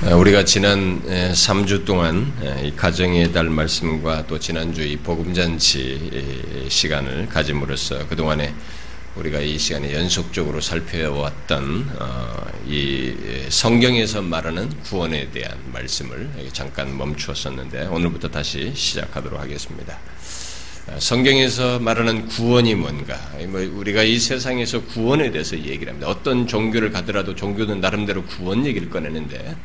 어, 우리가 지난 3주 동안 이 가정의 달 말씀과 또 지난주 이 복음잔치 시간을 가짐으로써 그동안에 우리가 이 시간에 연속적으로 살펴왔던 어, 이 성경에서 말하는 구원에 대한 말씀을 잠깐 멈추었었는데 오늘부터 다시 시작하도록 하겠습니다. 어, 성경에서 말하는 구원이 뭔가? 뭐 우리가 이 세상에서 구원에 대해서 얘기를 합니다. 어떤 종교를 가더라도 종교는 나름대로 구원 얘기를 꺼내는데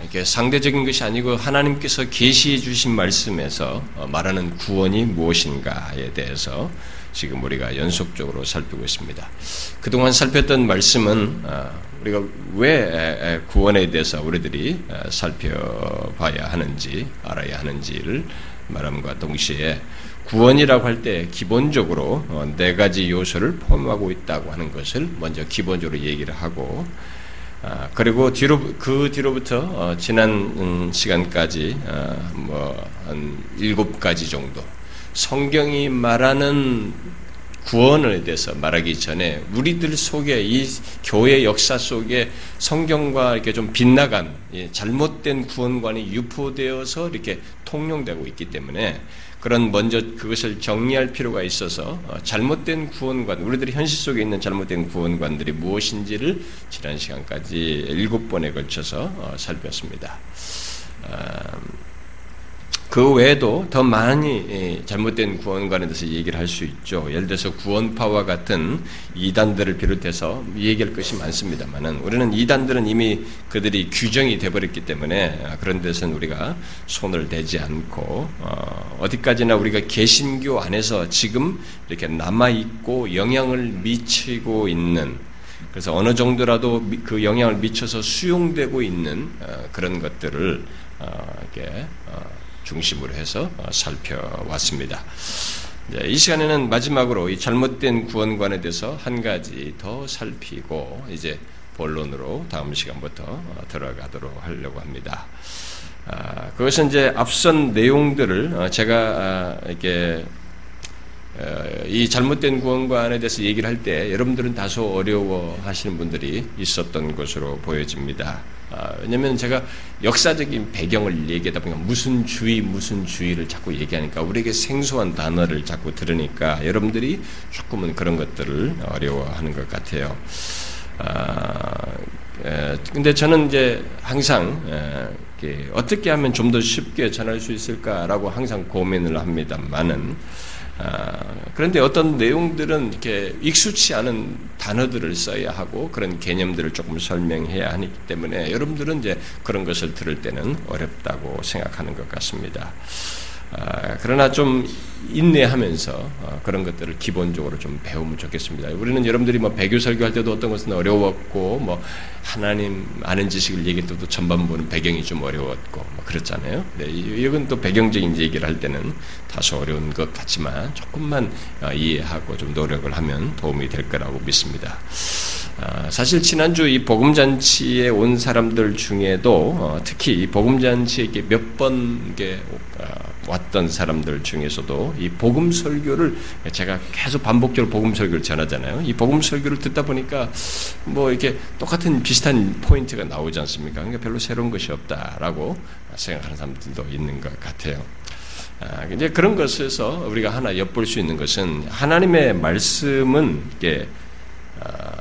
이렇게 상대적인 것이 아니고 하나님께서 계시해 주신 말씀에서 어, 말하는 구원이 무엇인가에 대해서 지금 우리가 연속적으로 살피고 있습니다. 그동안 살폈던 말씀은 어, 우리가 왜 구원에 대해서 우리들이 어, 살펴봐야 하는지 알아야 하는지를 말함과 동시에 구원이라고 할 때 기본적으로 네 가지 요소를 포함하고 있다고 하는 것을 먼저 기본적으로 얘기를 하고 아, 그리고 뒤로 그 뒤로부터 어, 지난 음, 시간까지 어, 뭐한 일곱 가지 정도. 성경이 말하는 구원에 대해서 말하기 전에 우리들 속에 이 교회 역사 속에 성경과 이렇게 좀 빗나간 잘못된 구원관이 유포되어서 이렇게 통용되고 있기 때문에 그런 먼저 그것을 정리할 필요가 있어서 어, 잘못된 구원관, 우리들이 현실 속에 있는 잘못된 구원관들이 무엇인지를 지난 시간까지 일곱 번에 걸쳐서 어, 살폈습니다. 아, 그 외에도 더 많이 예, 잘못된 구원관에 대해서 얘기를 할 수 있죠. 예를 들어서 구원파와 같은 이단들을 비롯해서 얘기할 것이 많습니다만은 우리는 이단들은 이미 그들이 규정이 돼버렸기 때문에 아, 그런 데서는 우리가 손을 대지 않고 어, 디까지나 우리가 개신교 안에서 지금 이렇게 남아 있고 영향을 미치고 있는 그래서 어느 정도라도 그 영향을 미쳐서 수용되고 있는 어, 그런 것들을 어, 이렇게 중심으로 해서 어, 살펴왔습니다. 이 시간에는 마지막으로 이 잘못된 구원관에 대해서 한 가지 더 살피고 이제 본론으로 다음 시간부터 어, 들어가도록 하려고 합니다. 아, 그것은 이제 앞선 내용들을 어, 제가 아, 이렇게 이 잘못된 구원관에 대해서 얘기를 할 때 여러분들은 다소 어려워 하시는 분들이 있었던 것으로 보여집니다. 아, 왜냐하면 제가 역사적인 배경을 얘기하다 보니까 무슨 주의 무슨 주의를 자꾸 얘기하니까 우리에게 생소한 단어를 자꾸 들으니까 여러분들이 조금은 그런 것들을 어려워하는 것 같아요. 아, 에, 근데 저는 이제 항상 에, 어떻게 하면 좀 더 쉽게 전할 수 있을까라고 항상 고민을 합니다만은 아, 그런데 어떤 내용들은 이렇게 익숙치 않은 단어들을 써야 하고 그런 개념들을 조금 설명해야 하기 때문에 여러분들은 이제 그런 것을 들을 때는 어렵다고 생각하는 것 같습니다. 아, 그러나 좀 인내하면서 어, 그런 것들을 기본적으로 좀 배우면 좋겠습니다. 우리는 여러분들이 뭐 배교 설교할 때도 어떤 것은 어려웠고 뭐 하나님 아는 지식을 얘기할 때도 전반 부는 배경이 좀 어려웠고 뭐 그렇잖아요. 네, 이건 또 배경적인 얘기를 할 때는 다소 어려운 것 같지만 조금만 어, 이해하고 좀 노력을 하면 도움이 될 거라고 믿습니다. 아, 사실 지난주 이 복음잔치에 온 사람들 중에도 어, 특히 이 복음잔치에 몇 번 왔던 사람들 중에서도 이 복음 설교를 제가 계속 반복적으로 복음 설교를 전하잖아요. 이 복음 설교를 듣다 보니까 뭐 이렇게 똑같은 비슷한 포인트가 나오지 않습니까? 그러니까 별로 새로운 것이 없다라고 생각하는 사람들도 있는 것 같아요. 아, 이제 그런 것에서 우리가 하나 엿볼 수 있는 것은 하나님의 말씀은 이게 아,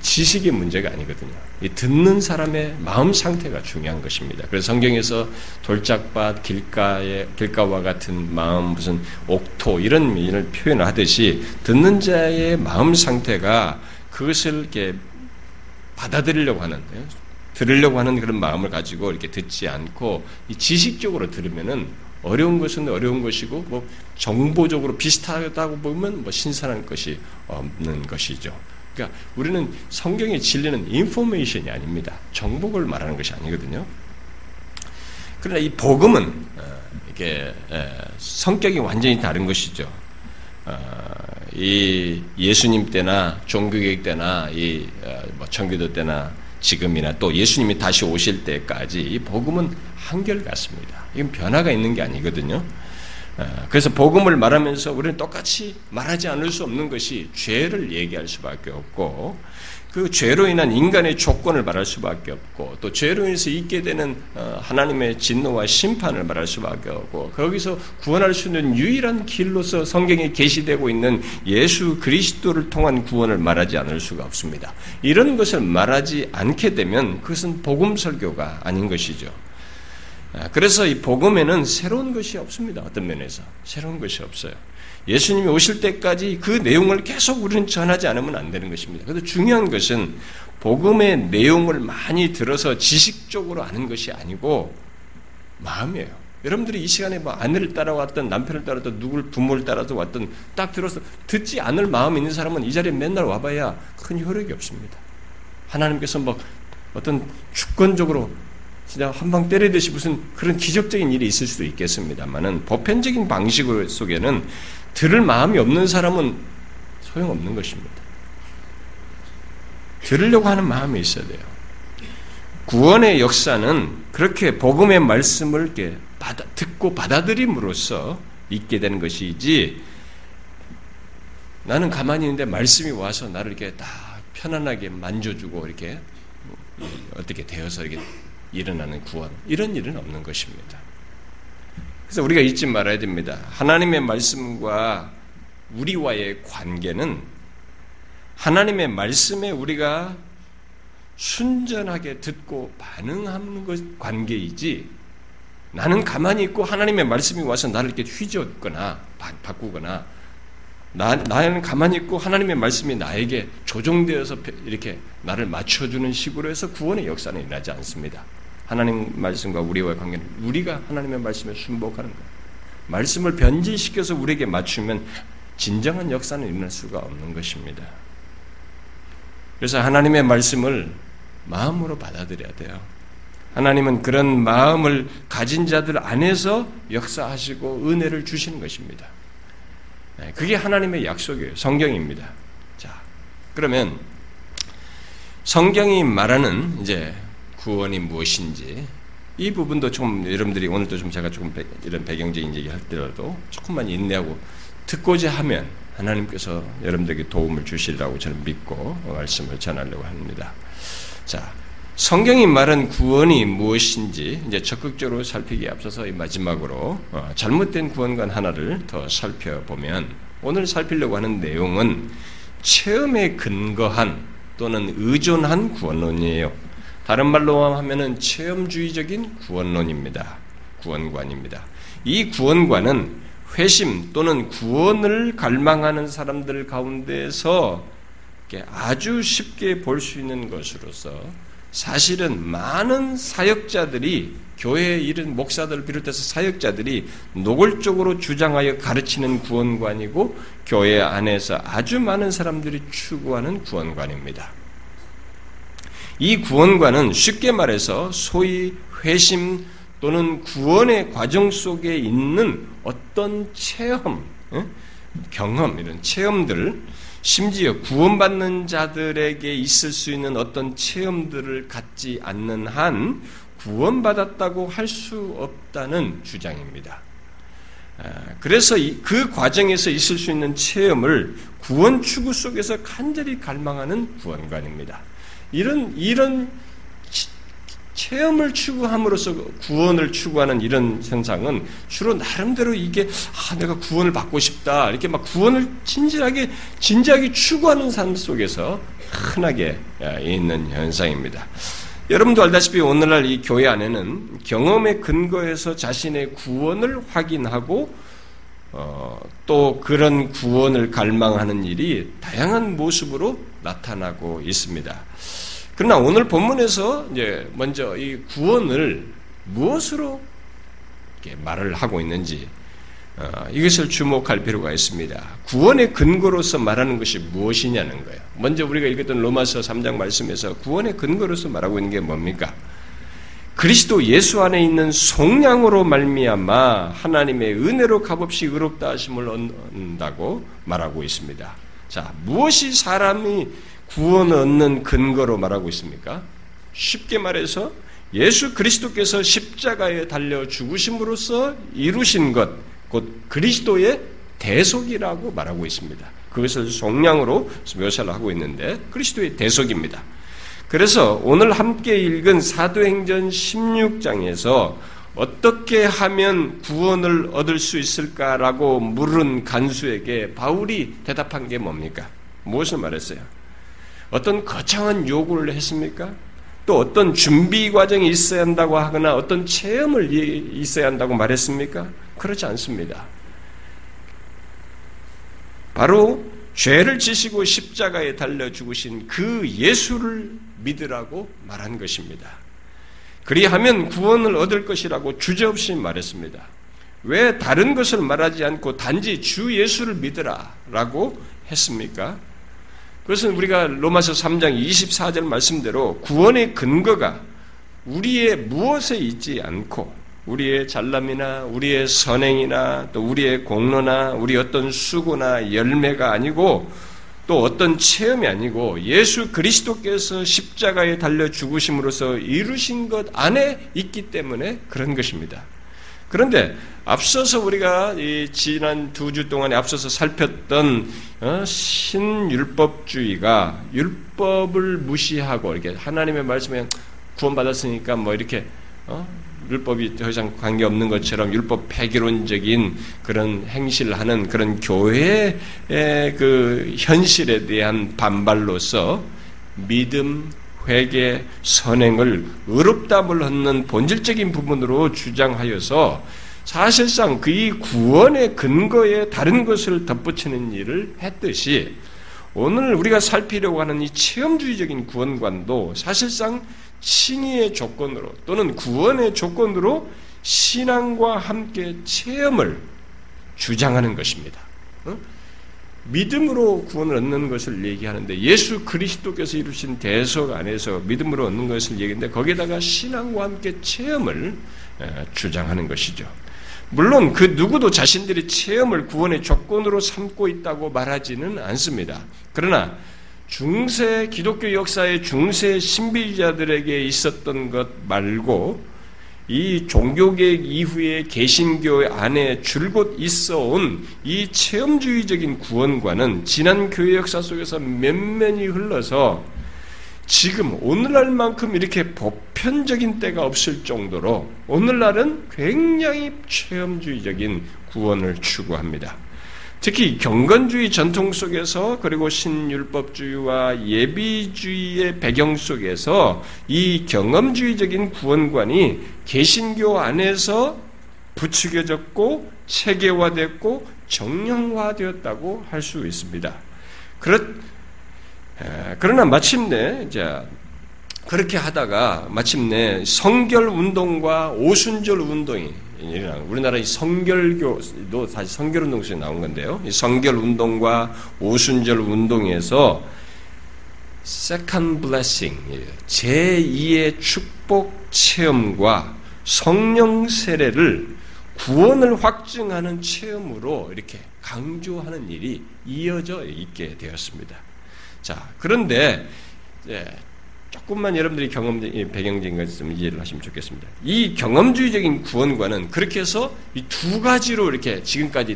지식의 문제가 아니거든요. 듣는 사람의 마음 상태가 중요한 것입니다. 그래서 성경에서 돌짝밭, 길가에, 길가와 같은 마음, 무슨 옥토, 이런 미인을 표현하듯이 듣는 자의 마음 상태가 그것을 이렇게 받아들이려고 하는, 들으려고 하는 그런 마음을 가지고 이렇게 듣지 않고 지식적으로 들으면은 어려운 것은 어려운 것이고 뭐 정보적으로 비슷하다고 보면 뭐 신선한 것이 없는 것이죠. 그러니까 우리는 성경의 진리는 인포메이션이 아닙니다. 정복을 말하는 것이 아니거든요. 그러나 이 복음은 어, 이게 성격이 완전히 다른 것이죠. 어, 이 예수님 때나 종교개혁 때나 이뭐 청교도 때나 지금이나 또 예수님이 다시 오실 때까지 이 복음은 한결 같습니다. 이건 변화가 있는 게 아니거든요. 어, 그래서 복음을 말하면서 우리는 똑같이 말하지 않을 수 없는 것이 죄를 얘기할 수밖에 없고 그 죄로 인한 인간의 조건을 말할 수밖에 없고 또 죄로 인해서 있게 되는 어, 하나님의 진노와 심판을 말할 수밖에 없고 거기서 구원할 수 있는 유일한 길로서 성경에 게시되고 있는 예수 그리스도를 통한 구원을 말하지 않을 수가 없습니다. 이런 것을 말하지 않게 되면 그것은 복음 설교가 아닌 것이죠. 아, 그래서 이 복음에는 새로운 것이 없습니다. 어떤 면에서 새로운 것이 없어요. 예수님이 오실 때까지 그 내용을 계속 우리는 전하지 않으면 안 되는 것입니다. 그래서 중요한 것은 복음의 내용을 많이 들어서 지식적으로 아는 것이 아니고 마음이에요. 여러분들이 이 시간에 뭐 아내를 따라왔던 남편을 따라왔던 누굴 부모를 따라서 왔던 딱 들어서 듣지 않을 마음이 있는 사람은 이 자리에 맨날 와봐야 큰 효력이 없습니다. 하나님께서 뭐 어떤 주권적으로 진짜 한방 때리듯이 무슨 그런 기적적인 일이 있을 수도 있겠습니다만은 보편적인 방식 속에는 들을 마음이 없는 사람은 소용없는 것입니다. 들으려고 하는 마음이 있어야 돼요. 구원의 역사는 그렇게 복음의 말씀을 이렇게 받아, 듣고 받아들임으로써 있게 되는 것이지 나는 가만히 있는데 말씀이 와서 나를 이렇게 다 편안하게 만져주고 이렇게 어떻게 되어서 이렇게 일어나는 구원 이런 일은 없는 것입니다. 그래서 우리가 잊지 말아야 됩니다. 하나님의 말씀과 우리와의 관계는 하나님의 말씀에 우리가 순전하게 듣고 반응하는 것 관계이지 나는 가만히 있고 하나님의 말씀이 와서 나를 이렇게 휘젓거나 바꾸거나 나, 나는 가만히 있고 하나님의 말씀이 나에게 조정되어서 이렇게 나를 맞춰주는 식으로 해서 구원의 역사는 일어나지 않습니다. 하나님 말씀과 우리와의 관계는 우리가 하나님의 말씀에 순복하는 거예요. 말씀을 변질시켜서 우리에게 맞추면 진정한 역사는 일어날 수가 없는 것입니다. 그래서 하나님의 말씀을 마음으로 받아들여야 돼요. 하나님은 그런 마음을 가진 자들 안에서 역사하시고 은혜를 주시는 것입니다. 네, 그게 하나님의 약속이에요. 성경입니다. 자, 그러면 성경이 말하는 이제 구원이 무엇인지 이 부분도 좀 여러분들이 오늘도 좀 제가 조금 이런 배경적인 얘기 할 때라도 조금만 인내하고 듣고자 하면 하나님께서 여러분들에게 도움을 주시리라고 저는 믿고 말씀을 전하려고 합니다. 자, 성경이 말한 구원이 무엇인지 이제 적극적으로 살피기에 앞서서 마지막으로 어, 잘못된 구원관 하나를 더 살펴보면 오늘 살피려고 하는 내용은 체험에 근거한 또는 의존한 구원론이에요. 다른 말로 하면은 체험주의적인 구원론입니다. 구원관입니다. 이 구원관은 회심 또는 구원을 갈망하는 사람들 가운데서 아주 쉽게 볼 수 있는 것으로서 사실은 많은 사역자들이 교회에 이른 목사들을 비롯해서 사역자들이 노골적으로 주장하여 가르치는 구원관이고 교회 안에서 아주 많은 사람들이 추구하는 구원관입니다. 이 구원과는 쉽게 말해서 소위 회심 또는 구원의 과정 속에 있는 어떤 체험, 경험, 이런 체험들, 심지어 구원받는 자들에게 있을 수 있는 어떤 체험들을 갖지 않는 한 구원받았다고 할 수 없다는 주장입니다. 아, 그래서 그 과정에서 있을 수 있는 체험을 구원 추구 속에서 간절히 갈망하는 구원관입니다. 이런 이런 체험을 추구함으로써 구원을 추구하는 이런 현상은 주로 나름대로 이게 아 내가 구원을 받고 싶다 이렇게 막 구원을 진지하게 진지하게 추구하는 삶 속에서 흔하게 있는 현상입니다. 여러분도 알다시피 오늘날 이 교회 안에는 경험에 근거해서 자신의 구원을 확인하고 어, 또 그런 구원을 갈망하는 일이 다양한 모습으로 나타나고 있습니다. 그러나 오늘 본문에서 이제 먼저 이 구원을 무엇으로 말을 하고 있는지 어, 이것을 주목할 필요가 있습니다. 구원의 근거로서 말하는 것이 무엇이냐는 거예요. 먼저 우리가 읽었던 로마서 3장 말씀에서 구원의 근거로서 말하고 있는 게 뭡니까? 그리스도 예수 안에 있는 속량으로 말미암아 하나님의 은혜로 값없이 의롭다 하심을 얻는다고 말하고 있습니다. 자, 무엇이 사람이 구원을 얻는 근거로 말하고 있습니까? 쉽게 말해서 예수 그리스도께서 십자가에 달려 죽으심으로써 이루신 것, 곧 그리스도의 대속이라고 말하고 있습니다. 그것을 속량으로 묘사를 하고 있는데 그리스도의 대속입니다. 그래서 오늘 함께 읽은 사도행전 16장에서 어떻게 하면 구원을 얻을 수 있을까라고 물은 간수에게 바울이 대답한 게 뭡니까? 무엇을 말했어요? 어떤 거창한 요구를 했습니까? 또 어떤 준비 과정이 있어야 한다고 하거나 어떤 체험을 있어야 한다고 말했습니까? 그렇지 않습니다. 바로 죄를 지시고 십자가에 달려 죽으신 그 예수를 믿으라고 말한 것입니다. 그리하면 구원을 얻을 것이라고 주저없이 말했습니다. 왜 다른 것을 말하지 않고 단지 주 예수를 믿으라 라고 했습니까? 그것은 우리가 로마서 3장 24절 말씀대로 구원의 근거가 우리의 무엇에 있지 않고 우리의 잘남이나 우리의 선행이나 또 우리의 공로나 우리 어떤 수고나 열매가 아니고 또 어떤 체험이 아니고 예수 그리스도께서 십자가에 달려 죽으심으로써 이루신 것 안에 있기 때문에 그런 것입니다. 그런데 앞서서 우리가 지난 두 주 동안에 앞서서 살폈던 어, 신율법주의가 율법을 무시하고 이렇게 하나님의 말씀에 구원받았으니까 뭐 이렇게 어? 율법이 더 이상 관계없는 것처럼 율법 폐기론적인 그런 행실을 하는 그런 교회의 그 현실에 대한 반발로서 믿음, 회개, 선행을 의롭담을 얻는 본질적인 부분으로 주장하여서 사실상 그의 구원의 근거에 다른 것을 덧붙이는 일을 했듯이 오늘 우리가 살피려고 하는 이 체험주의적인 구원관도 사실상 칭의의 조건으로 또는 구원의 조건으로 신앙과 함께 체험을 주장하는 것입니다. 믿음으로 구원을 얻는 것을 얘기하는데 예수 그리스도께서 이루신 대속 안에서 믿음으로 얻는 것을 얘기하는데 거기에다가 신앙과 함께 체험을 주장하는 것이죠. 물론 그 누구도 자신들이 체험을 구원의 조건으로 삼고 있다고 말하지는 않습니다. 그러나 중세 기독교 역사의 중세 신비자들에게 있었던 것 말고 이 종교개혁 이후에 개신교 안에 줄곧 있어 온 이 체험주의적인 구원과는 지난 교회 역사 속에서 면면이 흘러서 지금 오늘날만큼 이렇게 보편적인 때가 없을 정도로 오늘날은 굉장히 체험주의적인 구원을 추구합니다. 특히 경건주의 전통 속에서 그리고 신율법주의와 예비주의의 배경 속에서 이 경험주의적인 구원관이 개신교 안에서 부추겨졌고 체계화됐고 정형화되었다고 할 수 있습니다. 그렇, 그러나 마침내 이제 그렇게 하다가 마침내 성결 운동과 오순절 운동이 우리나라 이 성결교도 사실 성결운동 속에 나온 건데요. 이 성결운동과 오순절 운동에서 second blessing, 제2의 축복 체험과 성령 세례를 구원을 확증하는 체험으로 이렇게 강조하는 일이 이어져 있게 되었습니다. 자, 그런데 조금만 여러분들이 경험 배경적인 것을 이해를 하시면 좋겠습니다. 이 경험주의적인 구원과는 그렇게 해서 이 두 가지로 이렇게 지금까지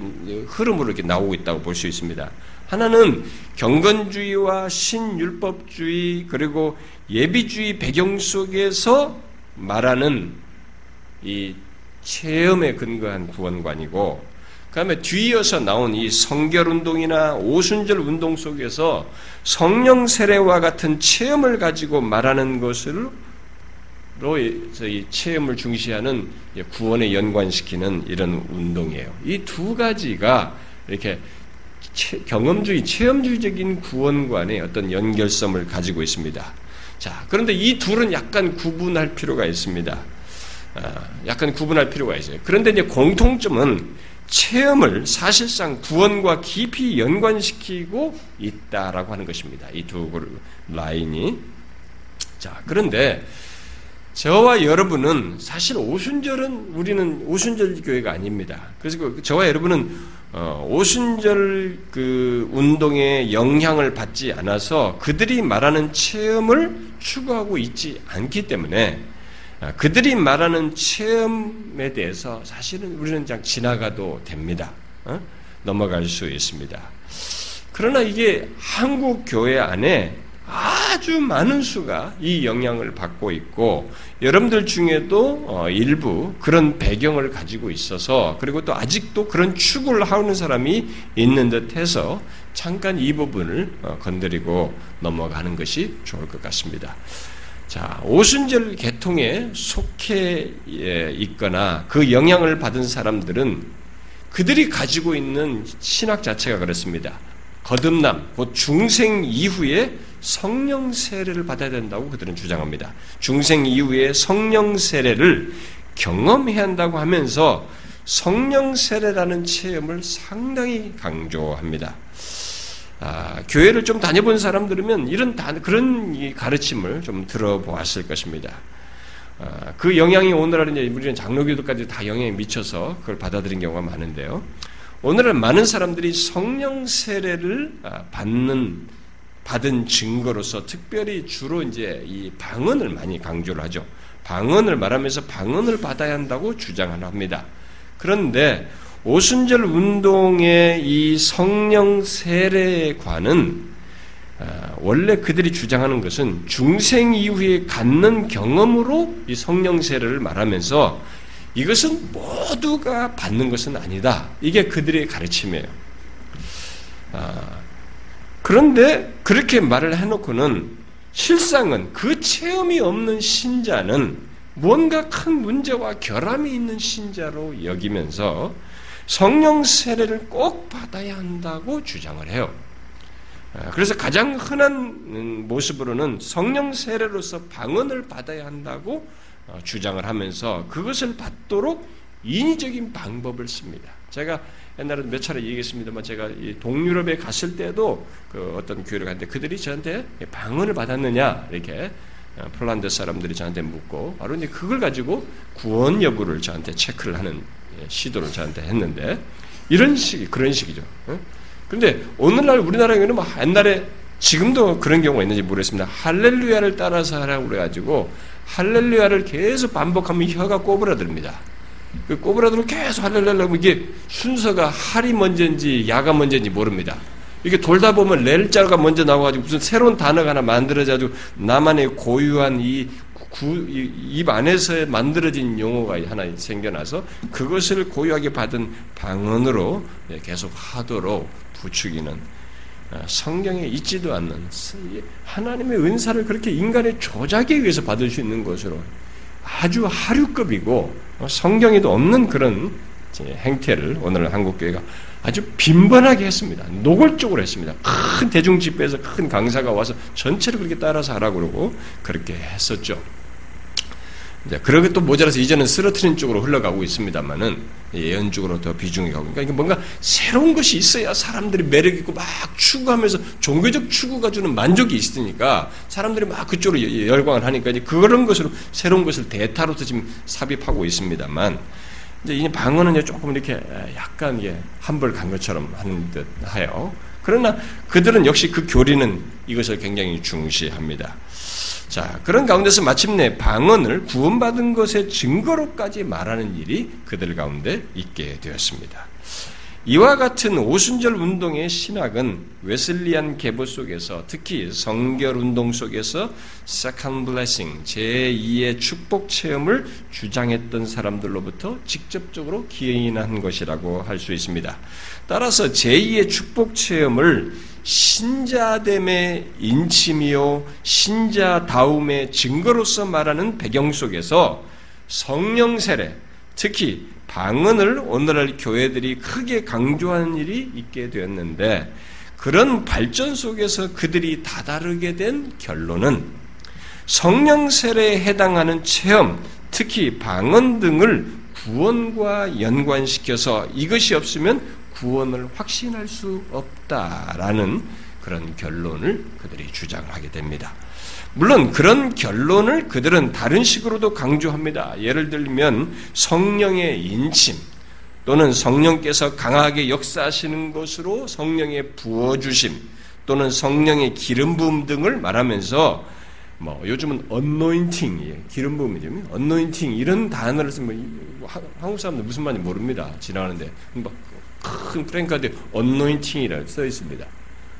흐름으로 이렇게 나오고 있다고 볼 수 있습니다. 하나는 경건주의와 신율법주의 그리고 예비주의 배경 속에서 말하는 이 체험에 근거한 구원관이고 그다음에 뒤이어서 나온 이 성결 운동이나 오순절 운동 속에서 성령 세례와 같은 체험을 가지고 말하는 것으로 이 체험을 중시하는 구원에 연관시키는 이런 운동이에요. 이 두 가지가 이렇게 경험주의, 체험주의적인 구원관의 어떤 연결성을 가지고 있습니다. 자, 그런데 이 둘은 약간 구분할 필요가 있습니다. 아, 약간 구분할 필요가 있어요. 그런데 이제 공통점은 체험을 사실상 구원과 깊이 연관시키고 있다라고 하는 것입니다. 이 두 라인이. 자, 그런데 저와 여러분은 사실 오순절은 우리는 오순절 교회가 아닙니다. 그래서 그 저와 여러분은 어, 오순절 그 운동에 영향을 받지 않아서 그들이 말하는 체험을 추구하고 있지 않기 때문에 아, 그들이 말하는 체험에 대해서 사실은 우리는 그냥 지나가도 됩니다. 어? 넘어갈 수 있습니다. 그러나 이게 한국 교회 안에 아주 많은 수가 이 영향을 받고 있고 여러분들 중에도 어, 일부 그런 배경을 가지고 있어서 그리고 또 아직도 그런 추구를 하는 사람이 있는 듯해서 잠깐 이 부분을 어, 건드리고 넘어가는 것이 좋을 것 같습니다. 자, 오순절 계통에 속해 예, 있거나 그 영향을 받은 사람들은 그들이 가지고 있는 신학 자체가 그렇습니다. 거듭남, 곧 중생 이후에 성령 세례를 받아야 된다고 그들은 주장합니다. 중생 이후에 성령 세례를 경험해야 한다고 하면서 성령 세례라는 체험을 상당히 강조합니다. 아, 교회를 좀 다녀본 사람들이면 이런 그런 가르침을 좀 들어보았을 것입니다. 아, 그 영향이 오늘날 이제 우리는 장로교도까지 다 영향이 미쳐서 그걸 받아들인 경우가 많은데요. 오늘은 많은 사람들이 성령 세례를 아, 받는 받은 증거로서 특별히 주로 이제 이 방언을 많이 강조를 하죠. 방언을 말하면서 방언을 받아야 한다고 주장을 합니다. 그런데 오순절 운동의 이 성령 세례관은 아, 원래 그들이 주장하는 것은 중생 이후에 갖는 경험으로 이 성령 세례를 말하면서 이것은 모두가 받는 것은 아니다. 이게 그들의 가르침이에요. 아, 그런데 그렇게 말을 해놓고는 실상은 그 체험이 없는 신자는 뭔가 큰 문제와 결함이 있는 신자로 여기면서 성령 세례를 꼭 받아야 한다고 주장을 해요. 아, 그래서 가장 흔한 모습으로는 성령 세례로서 방언을 받아야 한다고 어, 주장을 하면서 그것을 받도록 인위적인 방법을 씁니다. 제가 옛날에 몇 차례 얘기했습니다만 제가 동유럽에 갔을 때도 그 어떤 교회를 갔는데 그들이 저한테 방언을 받았느냐 이렇게 어, 폴란드 사람들이 저한테 묻고 바로 이제 그걸 가지고 구원 여부를 저한테 체크를 하는 예, 시도를 저한테 했는데 이런 식 그런 식이죠. 그런데 오늘날 우리나라에는 뭐 옛날에 지금도 그런 경우가 있는지 모르겠습니다. 할렐루야를 따라서 하라고 그래가지고 할렐루야를 계속 반복하면 혀가 꼬부라듭니다. 그 꼬부라들면 계속 할렐루야 이게 순서가 할이 먼저인지 야가 먼저인지 모릅니다. 이게 돌다 보면 렐자가 먼저 나와가지고 무슨 새로운 단어가 하나 만들어져가지고 나만의 고유한 이, 구, 입 안에서 만들어진 용어가 하나 생겨나서 그것을 고유하게 받은 방언으로 계속 하도록 부추기는 어, 성경에 있지도 않는 하나님의 은사를 그렇게 인간의 조작에 의해서 받을 수 있는 것으로 아주 하류급이고 어, 성경에도 없는 그런 행태를 오늘 한국교회가 아주 빈번하게 했습니다. 노골적으로 했습니다. 큰 대중 집회에서 큰 강사가 와서 전체를 그렇게 따라서 하라고 그러고 그렇게 했었죠. 이제 그러게 또 모자라서 이제는 쓰러트린 쪽으로 흘러가고 있습니다만은 예언 쪽으로 더 비중이 가고 그러니까 뭔가 새로운 것이 있어야 사람들이 매력 있고 막 추구하면서 종교적 추구가 주는 만족이 있으니까 사람들이 막 그쪽으로 열광을 하니까 이제 그런 것으로 새로운 것을 대타로서 지금 삽입하고 있습니다만 이제 이 방언은 조금 이렇게 약간 이게 한벌 간 것처럼 하는 듯 하여 그러나 그들은 역시 그 교리는 이것을 굉장히 중시합니다. 자, 그런 가운데서 마침내 방언을 구원받은 것의 증거로까지 말하는 일이 그들 가운데 있게 되었습니다. 이와 같은 오순절 운동의 신학은 웨슬리안 계보 속에서 특히 성결 운동 속에서 second blessing 제2의 축복 체험을 주장했던 사람들로부터 직접적으로 기인한 것이라고 할 수 있습니다. 따라서 제2의 축복 체험을 신자됨의 인침이요 신자다움의 증거로서 말하는 배경 속에서 성령 세례, 특히 방언을 오늘날 교회들이 크게 강조하는 일이 있게 되었는데 그런 발전 속에서 그들이 다다르게 된 결론은 성령 세례에 해당하는 체험, 특히 방언 등을 구원과 연관시켜서 이것이 없으면 구원을 확신할 수 없다라는 그런 결론을 그들이 주장을 하게 됩니다. 물론 그런 결론을 그들은 다른 식으로도 강조합니다. 예를 들면 성령의 인침 또는 성령께서 강하게 역사하시는 것으로 성령의 부어주심 또는 성령의 기름 부음 등을 말하면서 뭐 요즘은 언노인팅이에요. 기름 부음이죠. 언노인팅 이런 단어를 쓰면 뭐 한국 사람들 무슨 말인지 모릅니다. 지나가는데 뭐 큰 프랭카드 언노인팅이라 써 있습니다.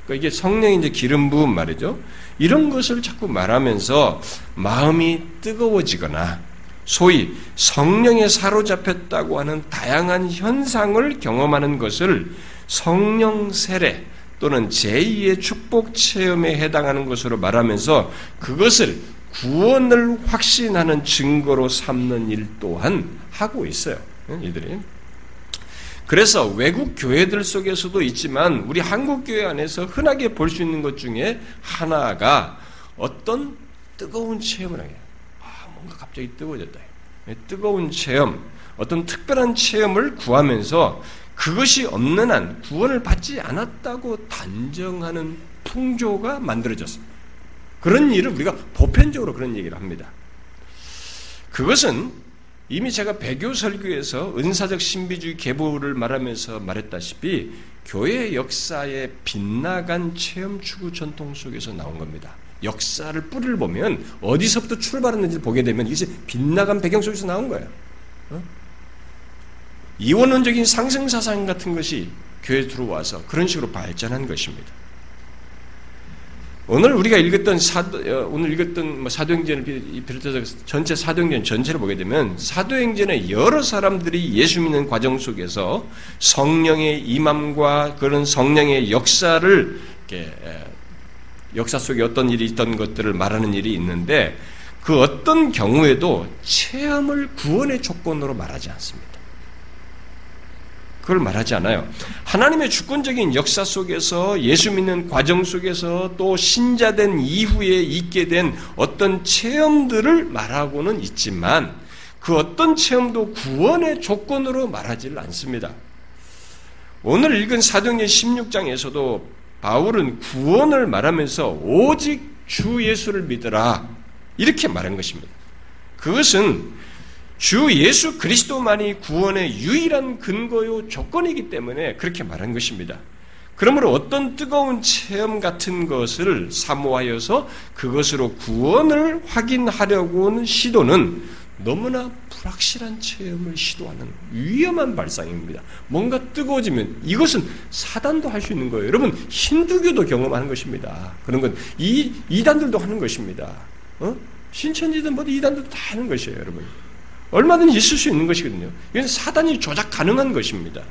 그러니까 이게 성령의 이제 기름 부음 말이죠. 이런 것을 자꾸 말하면서 마음이 뜨거워지거나 소위 성령에 사로잡혔다고 하는 다양한 현상을 경험하는 것을 성령 세례 또는 제2의 축복 체험에 해당하는 것으로 말하면서 그것을 구원을 확신하는 증거로 삼는 일 또한 하고 있어요. 이들이. 그래서 외국 교회들 속에서도 있지만 우리 한국 교회 안에서 흔하게 볼 수 있는 것 중에 하나가 어떤 뜨거운 체험을 하게. 아, 뭔가 갑자기 뜨거워졌다. 네, 뜨거운 체험, 어떤 특별한 체험을 구하면서 그것이 없는 한 구원을 받지 않았다고 단정하는 풍조가 만들어졌습니다. 그런 일을 우리가 보편적으로 그런 얘기를 합니다. 그것은 이미 제가 배교 설교에서 은사적 신비주의 계보를 말하면서 말했다시피 교회 역사의 빗나간 체험 추구 전통 속에서 나온 겁니다. 역사를 뿌리를 보면 어디서부터 출발했는지 보게 되면 이것이 빗나간 배경 속에서 나온 거예요. 어? 이원론적인 상승 사상 같은 것이 교회에 들어와서 그런 식으로 발전한 것입니다. 오늘 우리가 읽었던 사도, 어, 오늘 읽었던 뭐 사도행전을 비롯해서 전체 사도행전 전체를 보게 되면 사도행전의 여러 사람들이 예수 믿는 과정 속에서 성령의 임함과 그런 성령의 역사를 역사 속에 어떤 일이 있던 것들을 말하는 일이 있는데 그 어떤 경우에도 체험을 구원의 조건으로 말하지 않습니다. 그걸 말하지 않아요. 하나님의 주권적인 역사 속에서 예수 믿는 과정 속에서 또 신자된 이후에 있게 된 어떤 체험들을 말하고는 있지만 그 어떤 체험도 구원의 조건으로 말하지 않습니다. 오늘 읽은 사도행전 16장에서도 바울은 구원을 말하면서 오직 주 예수를 믿으라 이렇게 말한 것입니다. 그것은 주 예수 그리스도만이 구원의 유일한 근거요 조건이기 때문에 그렇게 말한 것입니다. 그러므로 어떤 뜨거운 체험 같은 것을 사모하여서 그것으로 구원을 확인하려고 하는 시도는 너무나 불확실한 체험을 시도하는 위험한 발상입니다. 뭔가 뜨거워지면 이것은 사단도 할 수 있는 거예요. 여러분 힌두교도 경험하는 것입니다. 그런 건 이, 이단들도 하는 것입니다. 어? 신천지든 뭐 이단들도 다 하는 것이에요, 여러분. 얼마든지 있을 수 있는 것이거든요. 이건 사단이 조작 가능한 것입니다.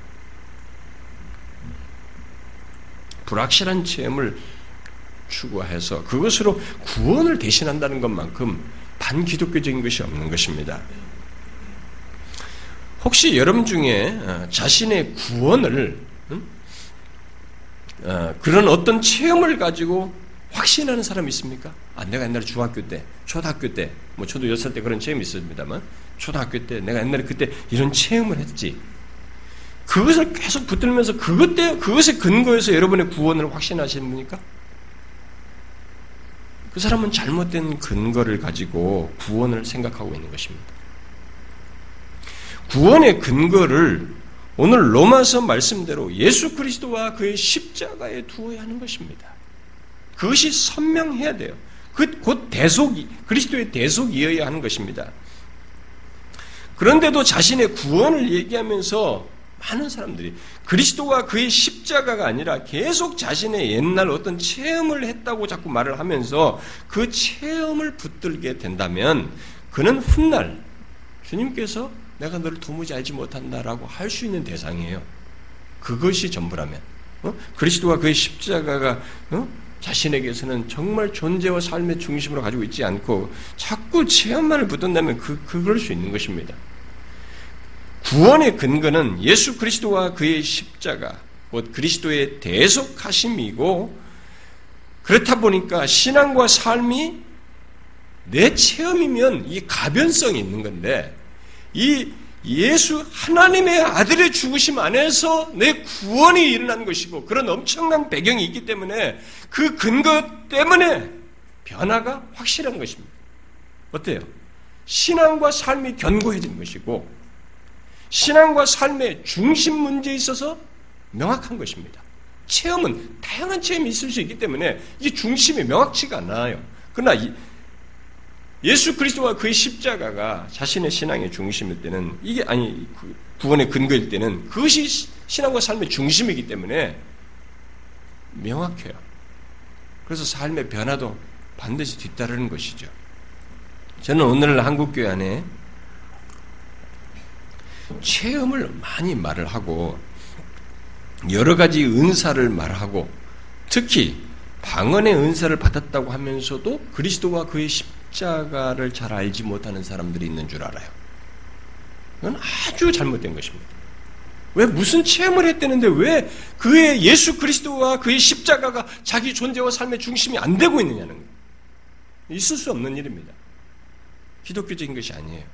불확실한 체험을 추구해서 그것으로 구원을 대신한다는 것만큼 반기독교적인 것이 없는 것입니다. 혹시 여러분 중에 어, 자신의 구원을 어, 그런 어떤 체험을 가지고 확신하는 사람 있습니까? 아, 내가 옛날에 중학교 때, 초등학교 때, 뭐 저도 여섯 때 그런 체험이 있었습니다만, 초등학교 때 내가 옛날에 그때 이런 체험을 했지. 그것을 계속 붙들면서 그것 때 그것에 근거해서 여러분의 구원을 확신하시는 분입니까? 그 사람은 잘못된 근거를 가지고 구원을 생각하고 있는 것입니다. 구원의 근거를 오늘 로마서 말씀대로 예수 그리스도와 그의 십자가에 두어야 하는 것입니다. 그것이 선명해야 돼요. 그 곧 대속, 그리스도의 대속이어야 하는 것입니다. 그런데도 자신의 구원을 얘기하면서 많은 사람들이 그리스도가 그의 십자가가 아니라 계속 자신의 옛날 어떤 체험을 했다고 자꾸 말을 하면서 그 체험을 붙들게 된다면 그는 훗날 주님께서 내가 너를 도무지 알지 못한다라고 할 수 있는 대상이에요. 그것이 전부라면 어? 그리스도가 그의 십자가가 어? 자신에게서는 정말 존재와 삶의 중심으로 가지고 있지 않고 자꾸 체험만을 붙든다면 그, 그럴 수 있는 것입니다. 구원의 근거는 예수 그리스도와 그의 십자가, 곧 그리스도의 대속하심이고, 그렇다 보니까 신앙과 삶이 내 체험이면 이 가변성이 있는 건데, 이 예수 하나님의 아들의 죽으심 안에서 내 구원이 일어난 것이고 그런 엄청난 배경이 있기 때문에 그 근거 때문에 변화가 확실한 것입니다. 어때요? 신앙과 삶이 견고해진 것이고 신앙과 삶의 중심 문제에 있어서 명확한 것입니다. 체험은 다양한 체험이 있을 수 있기 때문에 이게 중심이 명확치가 않아요. 그러나 예수 그리스도와 그의 십자가가 자신의 신앙의 중심일 때는 이게 아니 구원의 근거일 때는 그것이 신앙과 삶의 중심이기 때문에 명확해요. 그래서 삶의 변화도 반드시 뒤따르는 것이죠. 저는 오늘 한국교회 안에 체험을 많이 말을 하고 여러 가지 은사를 말하고 특히 방언의 은사를 받았다고 하면서도 그리스도와 그의 십 자가를 잘 알지 못하는 사람들이 있는 줄 알아요. 그건 아주 잘못된 것입니다. 왜 무슨 체험을 했다는데 왜 그의 예수 그리스도와 그의 십자가가 자기 존재와 삶의 중심이 안 되고 있느냐는 거예요. 있을 수 없는 일입니다. 기독교적인 것이 아니에요.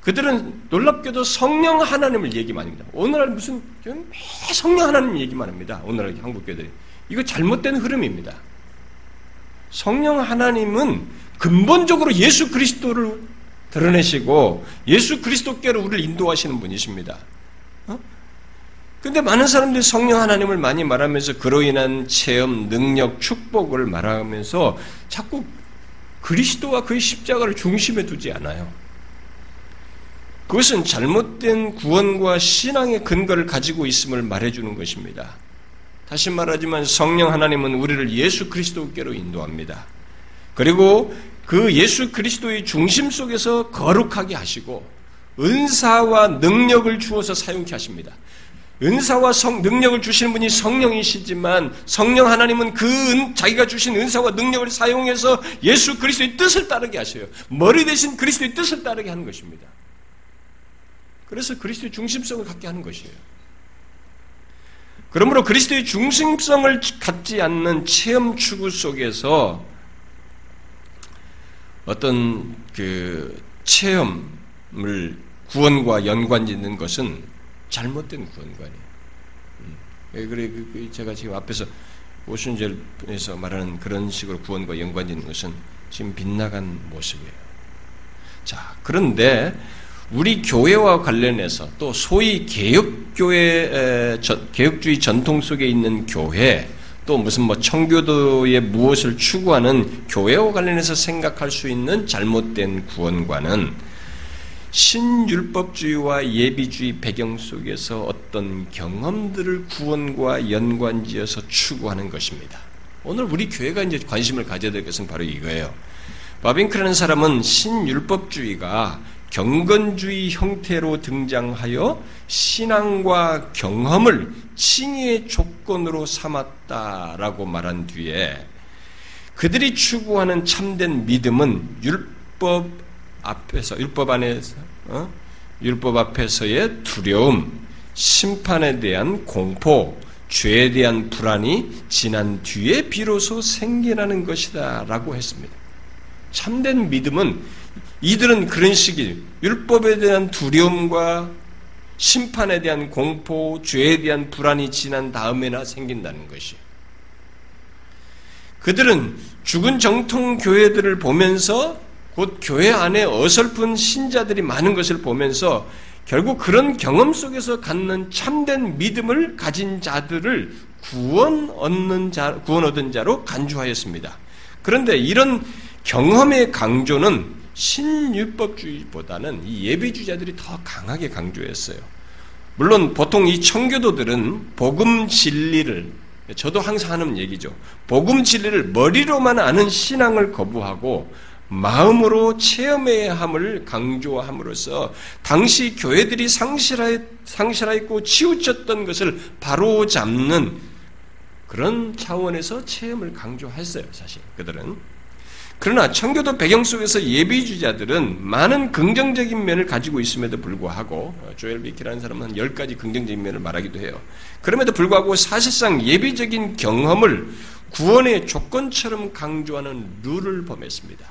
그들은 놀랍게도 성령 하나님을 얘기만 합니다. 오늘날 무슨 매 성령 하나님 얘기만 합니다. 오늘날 한국 교들이 이거 잘못된 흐름입니다. 성령 하나님은 근본적으로 예수 그리스도를 드러내시고 예수 그리스도께로 우리를 인도하시는 분이십니다. 어? 근데 많은 사람들이 성령 하나님을 많이 말하면서 그로 인한 체험, 능력, 축복을 말하면서 자꾸 그리스도와 그의 십자가를 중심에 두지 않아요. 그것은 잘못된 구원과 신앙의 근거를 가지고 있음을 말해주는 것입니다. 다시 말하지만 성령 하나님은 우리를 예수 그리스도께로 인도합니다. 그리고 그 예수 그리스도의 중심 속에서 거룩하게 하시고 은사와 능력을 주어서 사용케 하십니다. 은사와 성, 능력을 주시는 분이 성령이시지만 성령 하나님은 그 은, 자기가 주신 은사와 능력을 사용해서 예수 그리스도의 뜻을 따르게 하셔요. 머리 대신 그리스도의 뜻을 따르게 하는 것입니다. 그래서 그리스도의 중심성을 갖게 하는 것이에요. 그러므로 그리스도의 중심성을 갖지 않는 체험 추구 속에서 어떤 그 체험을 구원과 연관 짓는 것은 잘못된 구원관이에요. 음. 예, 그, 그 제가 지금 앞에서 오순절에서 말하는 그런 식으로 구원과 연관 짓는 것은 지금 빗나간 모습이에요. 자, 그런데 우리 교회와 관련해서 또 소위 개혁교회, 개혁주의 전통 속에 있는 교회, 또 무슨 뭐 청교도의 무엇을 추구하는 교회와 관련해서 생각할 수 있는 잘못된 구원과는 신율법주의와 예비주의 배경 속에서 어떤 경험들을 구원과 연관지어서 추구하는 것입니다. 오늘 우리 교회가 이제 관심을 가져야 될 것은 바로 이거예요. 바빙크라는 사람은 신율법주의가 경건주의 형태로 등장하여 신앙과 경험을 칭의의 조건으로 삼았다라고 말한 뒤에 그들이 추구하는 참된 믿음은 율법 앞에서 율법 안에서 어? 율법 앞에서의 두려움, 심판에 대한 공포, 죄에 대한 불안이 지난 뒤에 비로소 생겨나는 것이다라고 했습니다. 참된 믿음은 이들은 그런 식이 율법에 대한 두려움과 심판에 대한 공포, 죄에 대한 불안이 지난 다음에나 생긴다는 것이. 그들은 죽은 정통 교회들을 보면서 곧 교회 안에 어설픈 신자들이 많은 것을 보면서 결국 그런 경험 속에서 갖는 참된 믿음을 가진 자들을 구원 얻는 자, 구원 얻은 자로 간주하였습니다. 그런데 이런 경험의 강조는 신율법주의보다는 이 예비주자들이 더 강하게 강조했어요. 물론 보통 이 청교도들은 복음 진리를 저도 항상 하는 얘기죠. 복음 진리를 머리로만 아는 신앙을 거부하고 마음으로 체험해야 함을 강조함으로써 당시 교회들이 상실하였고 치우쳤던 것을 바로 잡는 그런 차원에서 체험을 강조했어요, 사실. 그들은. 그러나 청교도 배경 속에서 예비주자들은 많은 긍정적인 면을 가지고 있음에도 불구하고 어, 조엘 비키라는 사람은 한 10가지 긍정적인 면을 말하기도 해요. 그럼에도 불구하고 사실상 예비적인 경험을 구원의 조건처럼 강조하는 룰을 범했습니다.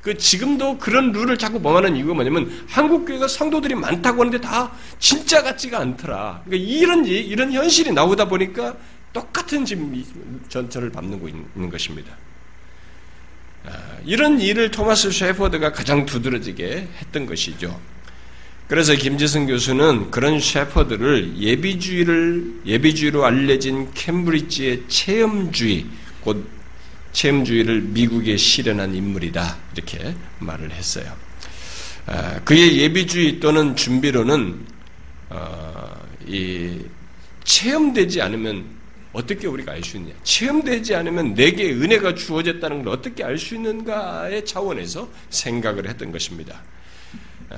그 지금도 그런 룰을 자꾸 범하는 이유가 뭐냐면 한국 교회가 성도들이 많다고 하는데 다 진짜 같지가 않더라. 그러니까 이런 이런 현실이 나오다 보니까 똑같은 지금 전철을 밟는 있는 것입니다. 아, 이런 일을 토마스 셰퍼드가 가장 두드러지게 했던 것이죠. 그래서 김지승 교수는 그런 셰퍼드를 예비주의를 예비주의로 알려진 캠브리지의 체험주의 곧 체험주의를 미국에 실현한 인물이다 이렇게 말을 했어요. 아, 그의 예비주의 또는 준비로는 어, 이 체험되지 않으면 어떻게 우리가 알 수 있냐? 체험되지 않으면 내게 은혜가 주어졌다는 걸 어떻게 알 수 있는가의 차원에서 생각을 했던 것입니다. 아,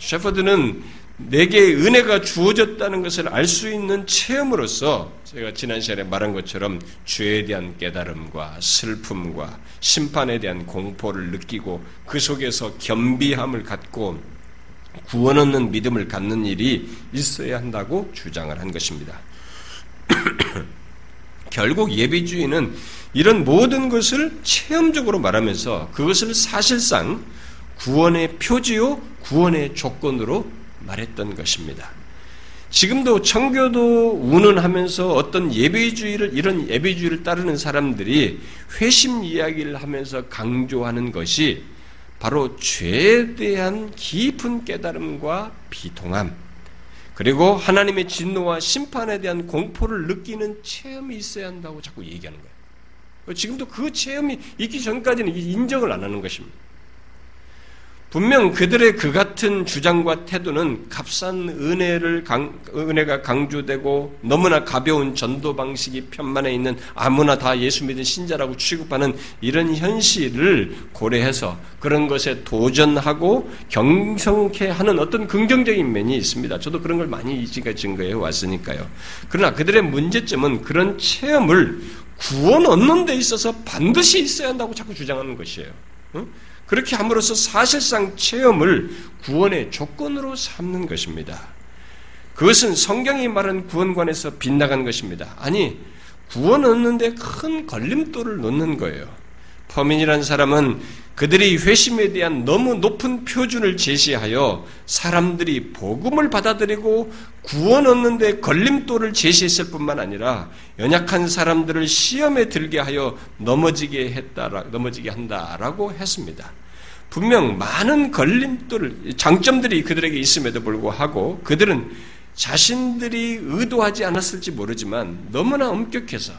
셰퍼드는 내게 은혜가 주어졌다는 것을 알 수 있는 체험으로서 제가 지난 시간에 말한 것처럼 죄에 대한 깨달음과 슬픔과 심판에 대한 공포를 느끼고 그 속에서 겸비함을 갖고 구원 얻는 믿음을 갖는 일이 있어야 한다고 주장을 한 것입니다. 결국 예비주의는 이런 모든 것을 체험적으로 말하면서 그것을 사실상 구원의 표지요, 구원의 조건으로 말했던 것입니다. 지금도 청교도 운운하면서 어떤 예배주의를 이런 예배주의를 따르는 사람들이 회심 이야기를 하면서 강조하는 것이 바로 죄에 대한 깊은 깨달음과 비통함, 그리고 하나님의 진노와 심판에 대한 공포를 느끼는 체험이 있어야 한다고 자꾸 얘기하는 거예요. 지금도 그 체험이 있기 전까지는 인정을 안 하는 것입니다. 분명 그들의 그 같은 주장과 태도는 값싼 은혜를 강, 은혜가 강조되고 너무나 가벼운 전도 방식이 편만에 있는 아무나 다 예수 믿은 신자라고 취급하는 이런 현실을 고려해서 그런 것에 도전하고 경성케 하는 어떤 긍정적인 면이 있습니다. 저도 그런 걸 많이 지금까지 증거해 왔으니까요. 그러나 그들의 문제점은 그런 체험을 구원 얻는 데 있어서 반드시 있어야 한다고 자꾸 주장하는 것이에요. 응? 그렇게 함으로써 사실상 체험을 구원의 조건으로 삼는 것입니다. 그것은 성경이 말한 구원관에서 빗나간 것입니다. 아니, 구원 얻는데 큰 걸림돌을 놓는 거예요. 퍼민이라는 사람은 그들이 회심에 대한 너무 높은 표준을 제시하여 사람들이 복음을 받아들이고 구원 얻는데 걸림돌을 제시했을 뿐만 아니라 연약한 사람들을 시험에 들게 하여 넘어지게 했다, 넘어지게 한다라고 했습니다. 분명 많은 걸림돌, 장점들이 그들에게 있음에도 불구하고 그들은 자신들이 의도하지 않았을지 모르지만 너무나 엄격해서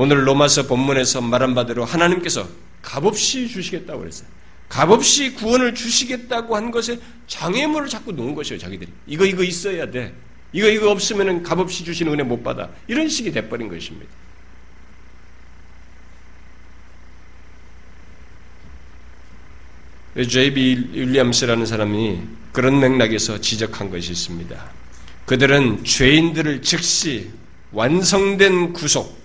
오늘 로마서 본문에서 말한 바대로 하나님께서 값없이 주시겠다고 그랬어요. 값없이 구원을 주시겠다고 한 것에 장애물을 자꾸 놓은 것이에요, 자기들이. 이거, 이거 있어야 돼. 이거, 이거 없으면 값없이 주시는 은혜 못 받아. 이런 식이 돼버린 것입니다. J.B. 윌리엄스라는 사람이 그런 맥락에서 지적한 것이 있습니다. 그들은 죄인들을 즉시 완성된 구속,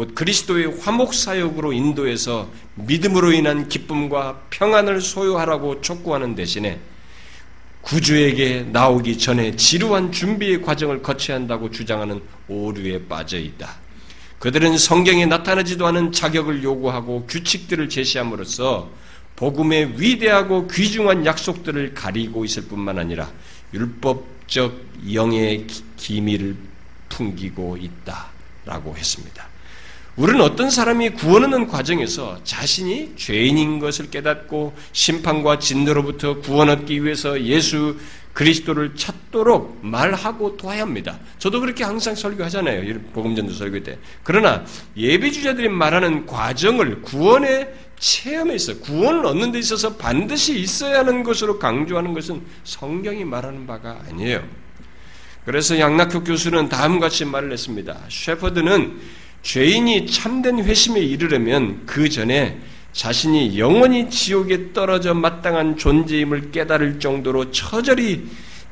곧 그리스도의 화목 사역으로 인도해서 믿음으로 인한 기쁨과 평안을 소유하라고 촉구하는 대신에 구주에게 나오기 전에 지루한 준비의 과정을 거쳐야 한다고 주장하는 오류에 빠져 있다. 그들은 성경에 나타나지도 않은 자격을 요구하고 규칙들을 제시함으로써 복음의 위대하고 귀중한 약속들을 가리고 있을 뿐만 아니라 율법적 영의 기미를 풍기고 있다라고 했습니다. 우리는 어떤 사람이 구원 얻는 과정에서 자신이 죄인인 것을 깨닫고 심판과 진노로부터 구원 얻기 위해서 예수 그리스도를 찾도록 말하고 도와야 합니다. 저도 그렇게 항상 설교하잖아요. 복음전도 설교 때. 그러나 예비주자들이 말하는 과정을 구원의 체험에 있어 구원을 얻는 데 있어서 반드시 있어야 하는 것으로 강조하는 것은 성경이 말하는 바가 아니에요. 그래서 양락교 교수는 다음과 같이 말을 했습니다. 셰퍼드는 죄인이 참된 회심에 이르려면 그 전에 자신이 영원히 지옥에 떨어져 마땅한 존재임을 깨달을 정도로 처절히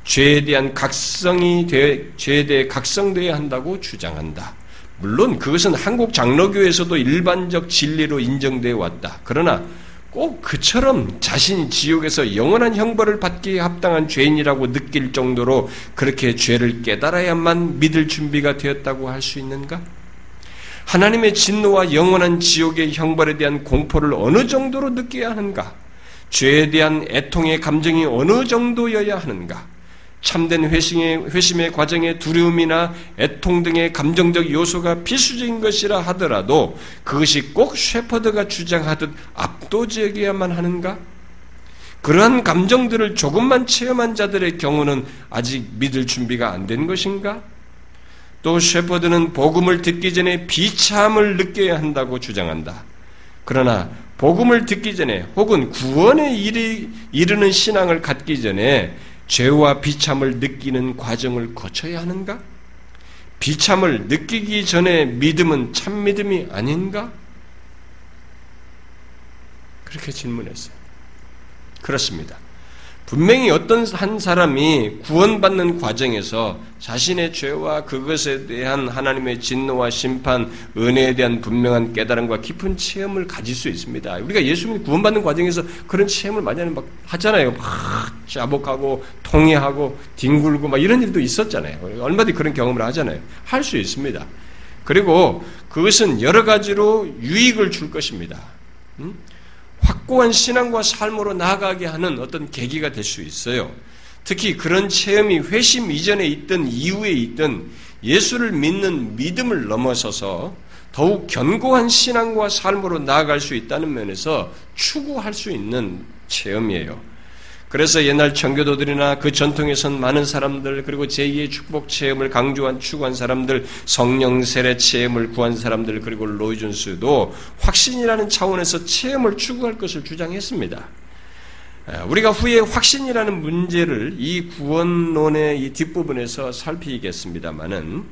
죄에 대한 각성이 되, 죄에 대해 각성되어야 한다고 주장한다. 물론 그것은 한국 장로교에서도 일반적 진리로 인정되어 왔다. 그러나 꼭 그처럼 자신이 지옥에서 영원한 형벌을 받기에 합당한 죄인이라고 느낄 정도로 그렇게 죄를 깨달아야만 믿을 준비가 되었다고 할 수 있는가? 하나님의 진노와 영원한 지옥의 형벌에 대한 공포를 어느 정도로 느껴야 하는가? 죄에 대한 애통의 감정이 어느 정도여야 하는가? 참된 회심의, 회심의 과정에 두려움이나 애통 등의 감정적 요소가 필수적인 것이라 하더라도 그것이 꼭 셰퍼드가 주장하듯 압도적이어야만 하는가? 그러한 감정들을 조금만 체험한 자들의 경우는 아직 믿을 준비가 안 된 것인가? 또 셰퍼드는 복음을 듣기 전에 비참을 느껴야 한다고 주장한다. 그러나 복음을 듣기 전에 혹은 구원에 이르는 신앙을 갖기 전에 죄와 비참을 느끼는 과정을 거쳐야 하는가? 비참을 느끼기 전에 믿음은 참 믿음이 아닌가? 그렇게 질문했어요. 그렇습니다. 분명히 어떤 한 사람이 구원받는 과정에서 자신의 죄와 그것에 대한 하나님의 진노와 심판, 은혜에 대한 분명한 깨달음과 깊은 체험을 가질 수 있습니다. 우리가 예수님 구원받는 과정에서 그런 체험을 많이 막 하잖아요. 막 자복하고 통해하고 뒹굴고 막 이런 일도 있었잖아요. 얼마든지 그런 경험을 하잖아요. 할 수 있습니다. 그리고 그것은 여러 가지로 유익을 줄 것입니다. 음? 확고한 신앙과 삶으로 나아가게 하는 어떤 계기가 될 수 있어요. 특히 그런 체험이 회심 이전에 있던 이후에 있던 예수를 믿는 믿음을 넘어서서 더욱 견고한 신앙과 삶으로 나아갈 수 있다는 면에서 추구할 수 있는 체험이에요. 그래서 옛날 청교도들이나 그 전통에선 많은 사람들 그리고 제2의 축복 체험을 강조한 추구한 사람들 성령 세례 체험을 구한 사람들 그리고 로이준스도 확신이라는 차원에서 체험을 추구할 것을 주장했습니다. 우리가 후에 확신이라는 문제를 이 구원론의 이 뒷부분에서 살피겠습니다만은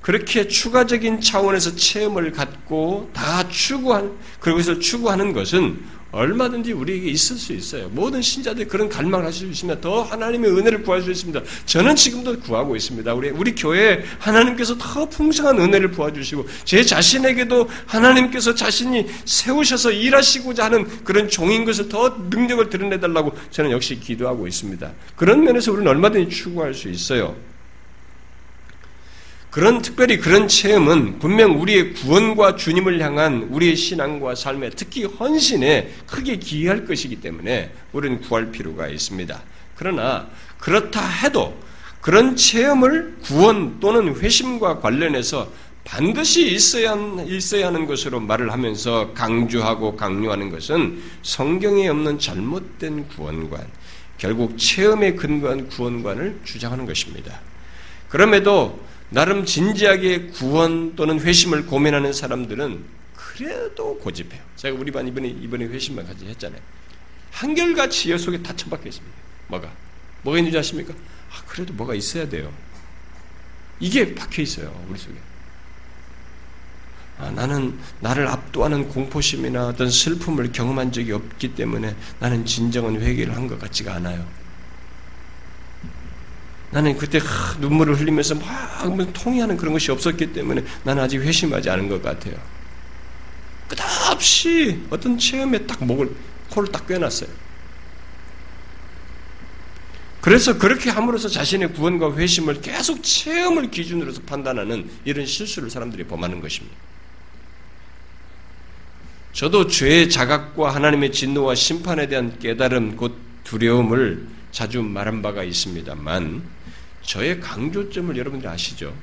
그렇게 추가적인 차원에서 체험을 갖고 다 추구한 그것을 추구하는 것은 얼마든지 우리에게 있을 수 있어요. 모든 신자들이 그런 갈망을 하실 수 있습니다. 더 하나님의 은혜를 구할 수 있습니다. 저는 지금도 구하고 있습니다. 우리, 우리 교회에 하나님께서 더 풍성한 은혜를 부어주시고, 제 자신에게도 하나님께서 자신이 세우셔서 일하시고자 하는 그런 종인 것을 더 능력을 드러내달라고 저는 역시 기도하고 있습니다. 그런 면에서 우리는 얼마든지 추구할 수 있어요. 그런 특별히 그런 체험은 분명 우리의 구원과 주님을 향한 우리의 신앙과 삶에 특히 헌신에 크게 기여할 것이기 때문에 우리는 구할 필요가 있습니다. 그러나 그렇다 해도 그런 체험을 구원 또는 회심과 관련해서 반드시 있어야, 있어야 하는 것으로 말을 하면서 강조하고 강요하는 것은 성경에 없는 잘못된 구원관, 결국 체험에 근거한 구원관을 주장하는 것입니다. 그럼에도 나름 진지하게 구원 또는 회심을 고민하는 사람들은 그래도 고집해요. 제가 우리 반 이번에 이번에 회심만 같이 했잖아요. 한결같이 여 속에 다 처박혀 있습니다. 뭐가 뭐가 있는지 아십니까? 아 그래도 뭐가 있어야 돼요. 이게 박혀 있어요 우리 속에. 아, 나는 나를 압도하는 공포심이나 어떤 슬픔을 경험한 적이 없기 때문에 나는 진정한 회개를 한 것 같지가 않아요. 나는 그때 눈물을 흘리면서 막 통해하는 그런 것이 없었기 때문에 나는 아직 회심하지 않은 것 같아요. 끝없이 어떤 체험에 딱 목을, 코를 딱 꿰놨어요. 그래서 그렇게 함으로써 자신의 구원과 회심을 계속 체험을 기준으로서 판단하는 이런 실수를 사람들이 범하는 것입니다. 저도 죄의 자각과 하나님의 진노와 심판에 대한 깨달음, 곧 두려움을 자주 말한 바가 있습니다만, 저의 강조점을 여러분들 아시죠?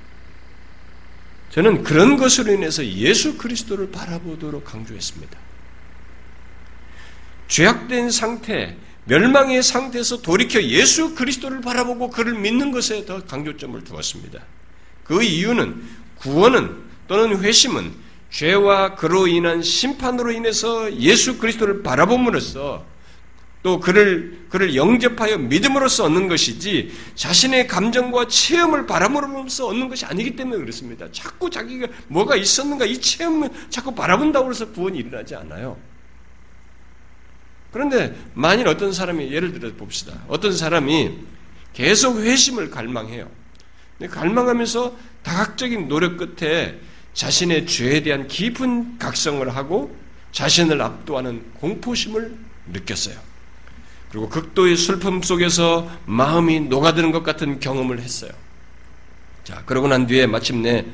저는 그런 것으로 인해서 예수 그리스도를 바라보도록 강조했습니다. 죄악된 상태, 멸망의 상태에서 돌이켜 예수 그리스도를 바라보고 그를 믿는 것에 더 강조점을 두었습니다. 그 이유는 구원은 또는 회심은 죄와 그로 인한 심판으로 인해서 예수 그리스도를 바라봄으로써 또 그를 그를 영접하여 믿음으로써 얻는 것이지 자신의 감정과 체험을 바람으로써 얻는 것이 아니기 때문에 그렇습니다. 자꾸 자기가 뭐가 있었는가 이 체험을 자꾸 바라본다고 해서 구원이 일어나지 않아요. 그런데 만일 어떤 사람이 예를 들어 봅시다. 어떤 사람이 계속 회심을 갈망해요. 갈망하면서 다각적인 노력 끝에 자신의 죄에 대한 깊은 각성을 하고 자신을 압도하는 공포심을 느꼈어요. 그리고 극도의 슬픔 속에서 마음이 녹아드는 것 같은 경험을 했어요. 자, 그러고 난 뒤에 마침내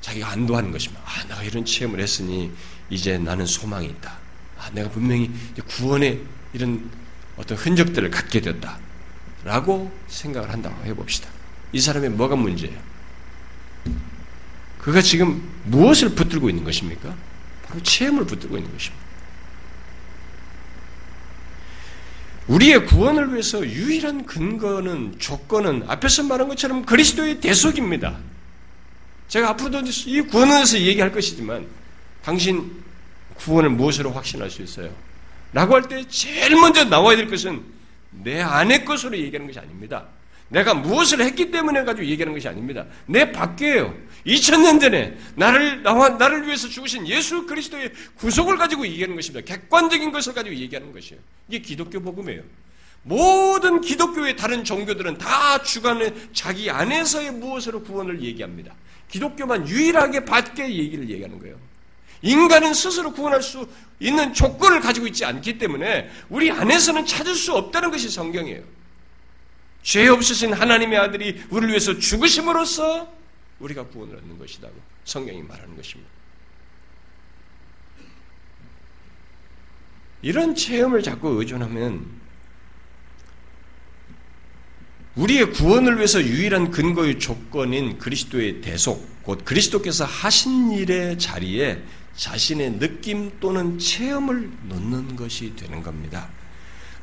자기가 안도하는 것입니다. 아, 내가 이런 체험을 했으니 이제 나는 소망이 있다. 아, 내가 분명히 구원의 이런 어떤 흔적들을 갖게 됐다. 라고 생각을 한다고 해봅시다. 이 사람의 뭐가 문제예요? 그가 지금 무엇을 붙들고 있는 것입니까? 바로 체험을 붙들고 있는 것입니다. 우리의 구원을 위해서 유일한 근거는 조건은 앞에서 말한 것처럼 그리스도의 대속입니다. 제가 앞으로도 이 구원에 대해서 얘기할 것이지만 당신 구원을 무엇으로 확신할 수 있어요? 라고 할 때 제일 먼저 나와야 될 것은 내 안의 것으로 얘기하는 것이 아닙니다. 내가 무엇을 했기 때문에 가지고 얘기하는 것이 아닙니다. 내 밖에요. 2000년 전에 나를 나와 나를 위해서 죽으신 예수 그리스도의 구속을 가지고 얘기하는 것입니다. 객관적인 것을 가지고 얘기하는 것이에요. 이게 기독교 복음이에요. 모든 기독교의 다른 종교들은 다 주관의 자기 안에서의 무엇으로 구원을 얘기합니다. 기독교만 유일하게 밖의 얘기를 얘기하는 거예요. 인간은 스스로 구원할 수 있는 조건을 가지고 있지 않기 때문에 우리 안에서는 찾을 수 없다는 것이 성경이에요. 죄 없으신 하나님의 아들이 우리를 위해서 죽으심으로써 우리가 구원을 얻는 것이라고 성경이 말하는 것입니다. 이런 체험을 자꾸 의존하면 우리의 구원을 위해서 유일한 근거의 조건인 그리스도의 대속, 곧 그리스도께서 하신 일의 자리에 자신의 느낌 또는 체험을 놓는 것이 되는 겁니다.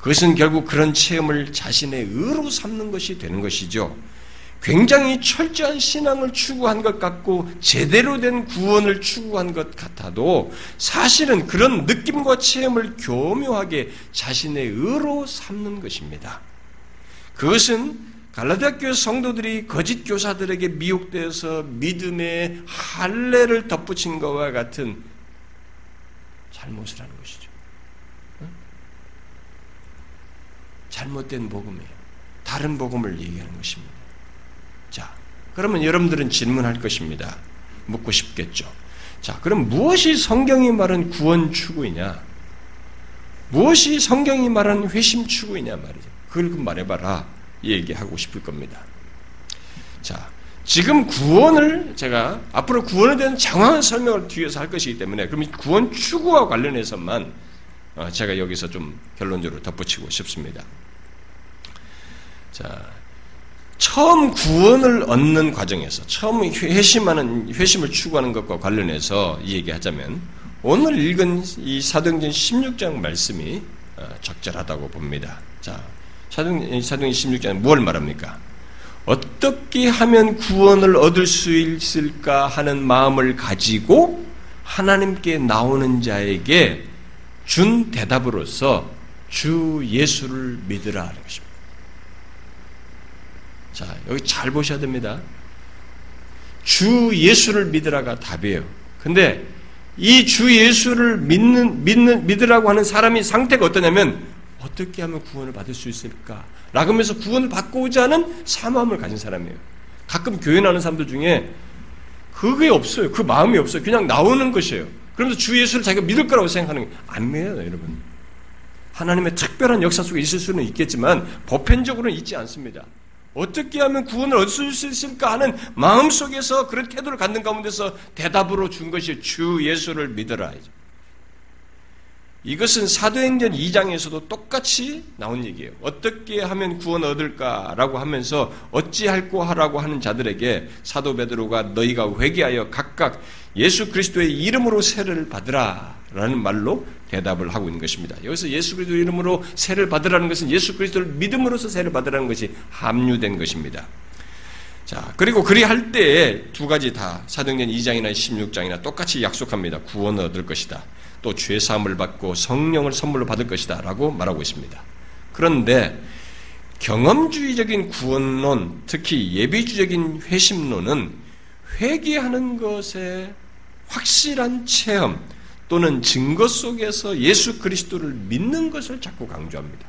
그것은 결국 그런 체험을 자신의 의로 삼는 것이 되는 것이죠. 굉장히 철저한 신앙을 추구한 것 같고 제대로 된 구원을 추구한 것 같아도 사실은 그런 느낌과 체험을 교묘하게 자신의 의로 삼는 것입니다. 그것은 갈라디아 교회 성도들이 거짓 교사들에게 미혹되어서 믿음의 할례를 덧붙인 것과 같은 잘못을 하는 것이죠. 잘못된 복음이에요. 다른 복음을 얘기하는 것입니다. 자, 그러면 여러분들은 질문할 것입니다. 묻고 싶겠죠. 자, 그럼 무엇이 성경이 말하는 구원 추구이냐? 무엇이 성경이 말하는 회심 추구이냐 말이죠. 그걸 말해봐라. 얘기하고 싶을 겁니다. 자, 지금 구원을 제가 앞으로 구원에 대한 장황한 설명을 뒤에서 할 것이기 때문에 그럼 구원 추구와 관련해서만 어, 제가 여기서 좀 결론적으로 덧붙이고 싶습니다. 자, 처음 구원을 얻는 과정에서 처음 회심하는 회심을 추구하는 것과 관련해서 얘기하자면 오늘 읽은 이 사도행전 16장 말씀이 어, 적절하다고 봅니다. 자, 사도행 사도행 16장은 무엇 말합니까? 어떻게 하면 구원을 얻을 수 있을까 하는 마음을 가지고 하나님께 나오는 자에게 준 대답으로서 주 예수를 믿으라 하는 것입니다. 자, 여기 잘 보셔야 됩니다. 주 예수를 믿으라가 답이에요. 근데 이 주 예수를 믿는, 믿는, 믿으라고 하는 사람이 상태가 어떠냐면 어떻게 하면 구원을 받을 수 있을까? 라고 하면서 구원을 받고자 하는 사마음을 가진 사람이에요. 가끔 교회 나는 사람들 중에 그게 없어요. 그 마음이 없어요. 그냥 나오는 것이에요. 그러면서 주 예수를 자기가 믿을 거라고 생각하는 게 안 믿어요, 여러분. 하나님의 특별한 역사 속에 있을 수는 있겠지만 보편적으로는 있지 않습니다. 어떻게 하면 구원을 얻을 수 있을까 하는 마음 속에서 그런 태도를 갖는 가운데서 대답으로 준 것이 주 예수를 믿어라. 이것은 사도행전 2장에서도 똑같이 나온 얘기예요. 어떻게 하면 구원 얻을까라고 하면서 어찌할고 하라고 하는 자들에게 사도 베드로가 너희가 회개하여 각각 예수 그리스도의 이름으로 세례를 받으라라는 말로 대답을 하고 있는 것입니다. 여기서 예수 그리스도 이름으로 세례를 받으라는 것은 예수 그리스도를 믿음으로써 세례를 받으라는 것이 함유된 것입니다. 자, 그리고 그리 할 때에 두 가지 다 사도행전 2장이나 16장이나 똑같이 약속합니다. 구원을 얻을 것이다. 또 죄 사함을 받고 성령을 선물로 받을 것이다라고 말하고 있습니다. 그런데 경험주의적인 구원론, 특히 예비주적인 회심론은 회개하는 것에 확실한 체험 또는 증거 속에서 예수 그리스도를 믿는 것을 자꾸 강조합니다.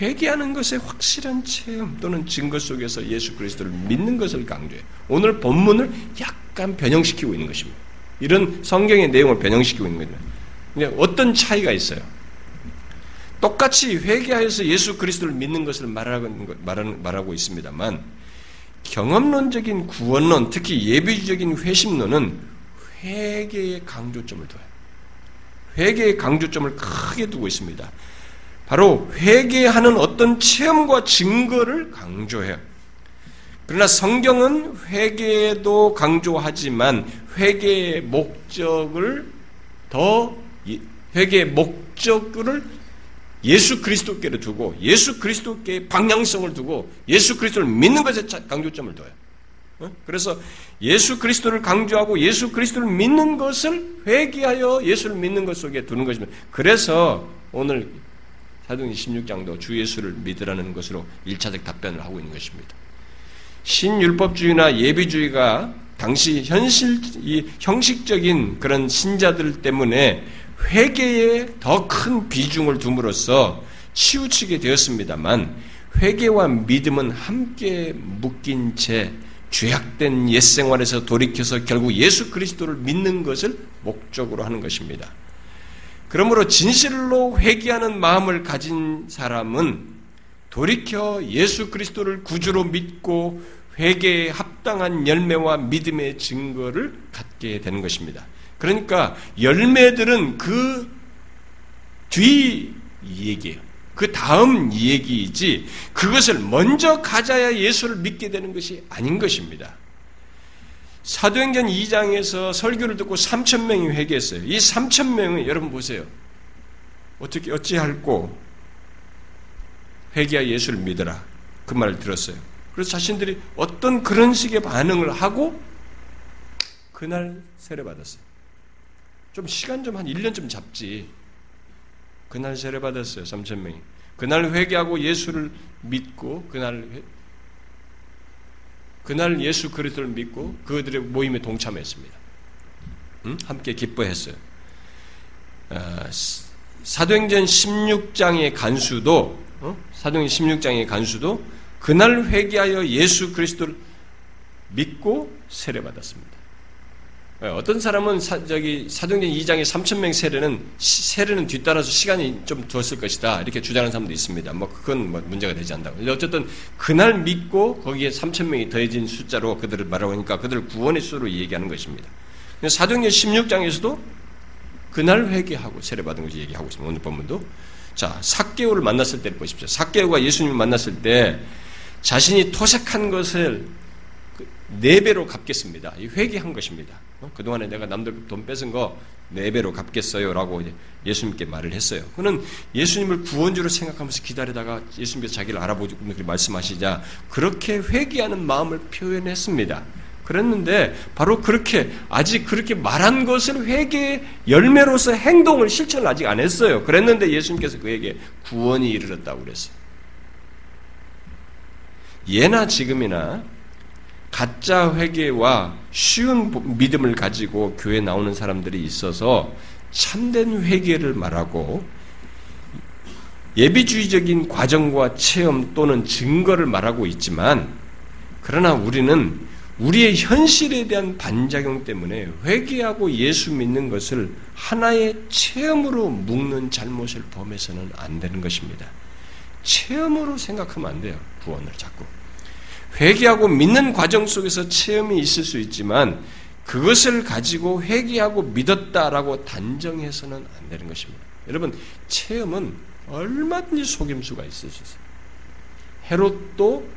회개하는 것에 확실한 체험 또는 증거 속에서 예수 그리스도를 믿는 것을 강조해요. 오늘 본문을 약간 변형시키고 있는 것입니다. 이런 성경의 내용을 변형시키고 있는 거죠. 어떤 차이가 있어요? 똑같이 회개하여서 예수 그리스도를 믿는 것을 말하고, 있습니다만 경험론적인 구원론, 특히 예비적인 회심론은 회개의 강조점을 둬요. 회개의 강조점을 크게 두고 있습니다. 바로 회개하는 어떤 체험과 증거를 강조해요. 그러나 성경은 회개도 강조하지만 회개의 목적을 더 회개의 목적을 예수 그리스도께로 두고 예수 그리스도께 방향성을 두고 예수 그리스도를 믿는 것에 강조점을 둬요. 어? 그래서 예수 그리스도를 강조하고 예수 그리스도를 믿는 것을 회개하여 예수를 믿는 것 속에 두는 것입니다. 그래서 오늘 사도행 16장도 주 예수를 믿으라는 것으로 1차적 답변을 하고 있는 것입니다. 신율법주의나 예비주의가 당시 현실, 이 형식적인 그런 신자들 때문에 회개에 더 큰 비중을 둠으로써 치우치게 되었습니다만 회개와 믿음은 함께 묶인 채 죄악된 옛 생활에서 돌이켜서 결국 예수 그리스도를 믿는 것을 목적으로 하는 것입니다. 그러므로 진실로 회개하는 마음을 가진 사람은 돌이켜 예수 그리스도를 구주로 믿고 회개에 합당한 열매와 믿음의 증거를 갖게 되는 것입니다. 그러니까 열매들은 그 뒤 얘기예요. 그 다음 얘기이지 그것을 먼저 가져야 예수를 믿게 되는 것이 아닌 것입니다. 사도행전 2장에서 설교를 듣고 3천 명이 회개했어요. 이 3천 명은 여러분 보세요. 어떻게 어찌할꼬 회개하 예수를 믿어라. 그 말을 들었어요. 그래서 자신들이 어떤 그런 식의 반응을 하고 그날 세례 받았어요. 좀 시간 좀 한 1년 좀 잡지. 그날 세례 받았어요. 3천 명이. 그날 회개하고 예수를 믿고 그날 그날 예수 그리스도를 믿고 그들의 모임에 동참했습니다. 응? 함께 기뻐했어요. 아, 사도행전 16장의 간수도 어? 사도행전 16장의 간수도 그날 회개하여 예수 그리스도를 믿고 세례받았습니다. 예, 어떤 사람은 사, 저기 사도행전 2장의 3천 명 세례는 세례는 뒤따라서 시간이 좀 두었을 것이다 이렇게 주장하는 사람도 있습니다. 뭐 그건 뭐 문제가 되지 않다고. 어쨌든 그날 믿고 거기에 3천 명이 더해진 숫자로 그들을 말하고 하니까 그들을 구원의 수로 얘기하는 것입니다. 사도행전 16장에서도 그날 회개하고 세례받은 것을 얘기하고 있습니다. 오늘 본문도 자 사개오를 만났을 때를 보십시오. 사개오가 예수님을 만났을 때 자신이 토색한 것을 그 네 배로 갚겠습니다. 회개한 것입니다. 어? 그동안에 내가 남들 돈 뺏은 거 네 배로 갚겠어요. 라고 예수님께 말을 했어요. 그는 예수님을 구원주로 생각하면서 기다리다가 예수님께서 자기를 알아보고 말씀하시자 그렇게 회개하는 마음을 표현했습니다. 그랬는데 바로 그렇게 아직 그렇게 말한 것을 회개의 열매로서 행동을 실천을 아직 안 했어요. 그랬는데 예수님께서 그에게 구원이 이르렀다고 그랬어요. 예나 지금이나 가짜 회개와 쉬운 믿음을 가지고 교회 나오는 사람들이 있어서 참된 회개를 말하고 예비주의적인 과정과 체험 또는 증거를 말하고 있지만 그러나 우리는 우리의 현실에 대한 반작용 때문에 회개하고 예수 믿는 것을 하나의 체험으로 묶는 잘못을 범해서는 안 되는 것입니다. 체험으로 생각하면 안 돼요. 구원을 자꾸. 회개하고 믿는 과정 속에서 체험이 있을 수 있지만 그것을 가지고 회개하고 믿었다라고 단정해서는 안 되는 것입니다. 여러분 체험은 얼마든지 속임수가 있을 수 있어요. 헤롯도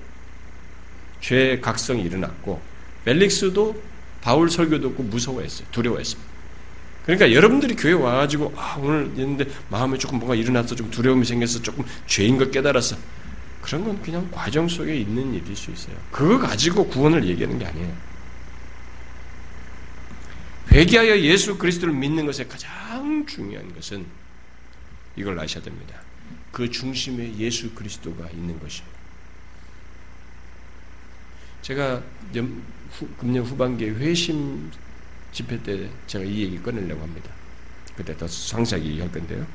죄의 각성이 일어났고 벨릭스도 바울 설교 듣고 무서워했어요. 두려워했습니다. 그러니까 여러분들이 교회 와가지고 아 오늘 있는데 마음에 조금 뭔가 일어나서 좀 두려움이 생겨서 조금 죄인 걸 깨달았어. 그런 건 그냥 과정 속에 있는 일일 수 있어요. 그거 가지고 구원을 얘기하는 게 아니에요. 회개하여 예수 그리스도를 믿는 것의 가장 중요한 것은 이걸 아셔야 됩니다. 그 중심에 예수 그리스도가 있는 것이에요. 제가 금년 후반기에 회심 집회 때 제가 이 얘기 꺼내려고 합니다. 그때 더 상세하게 얘기할 건데요.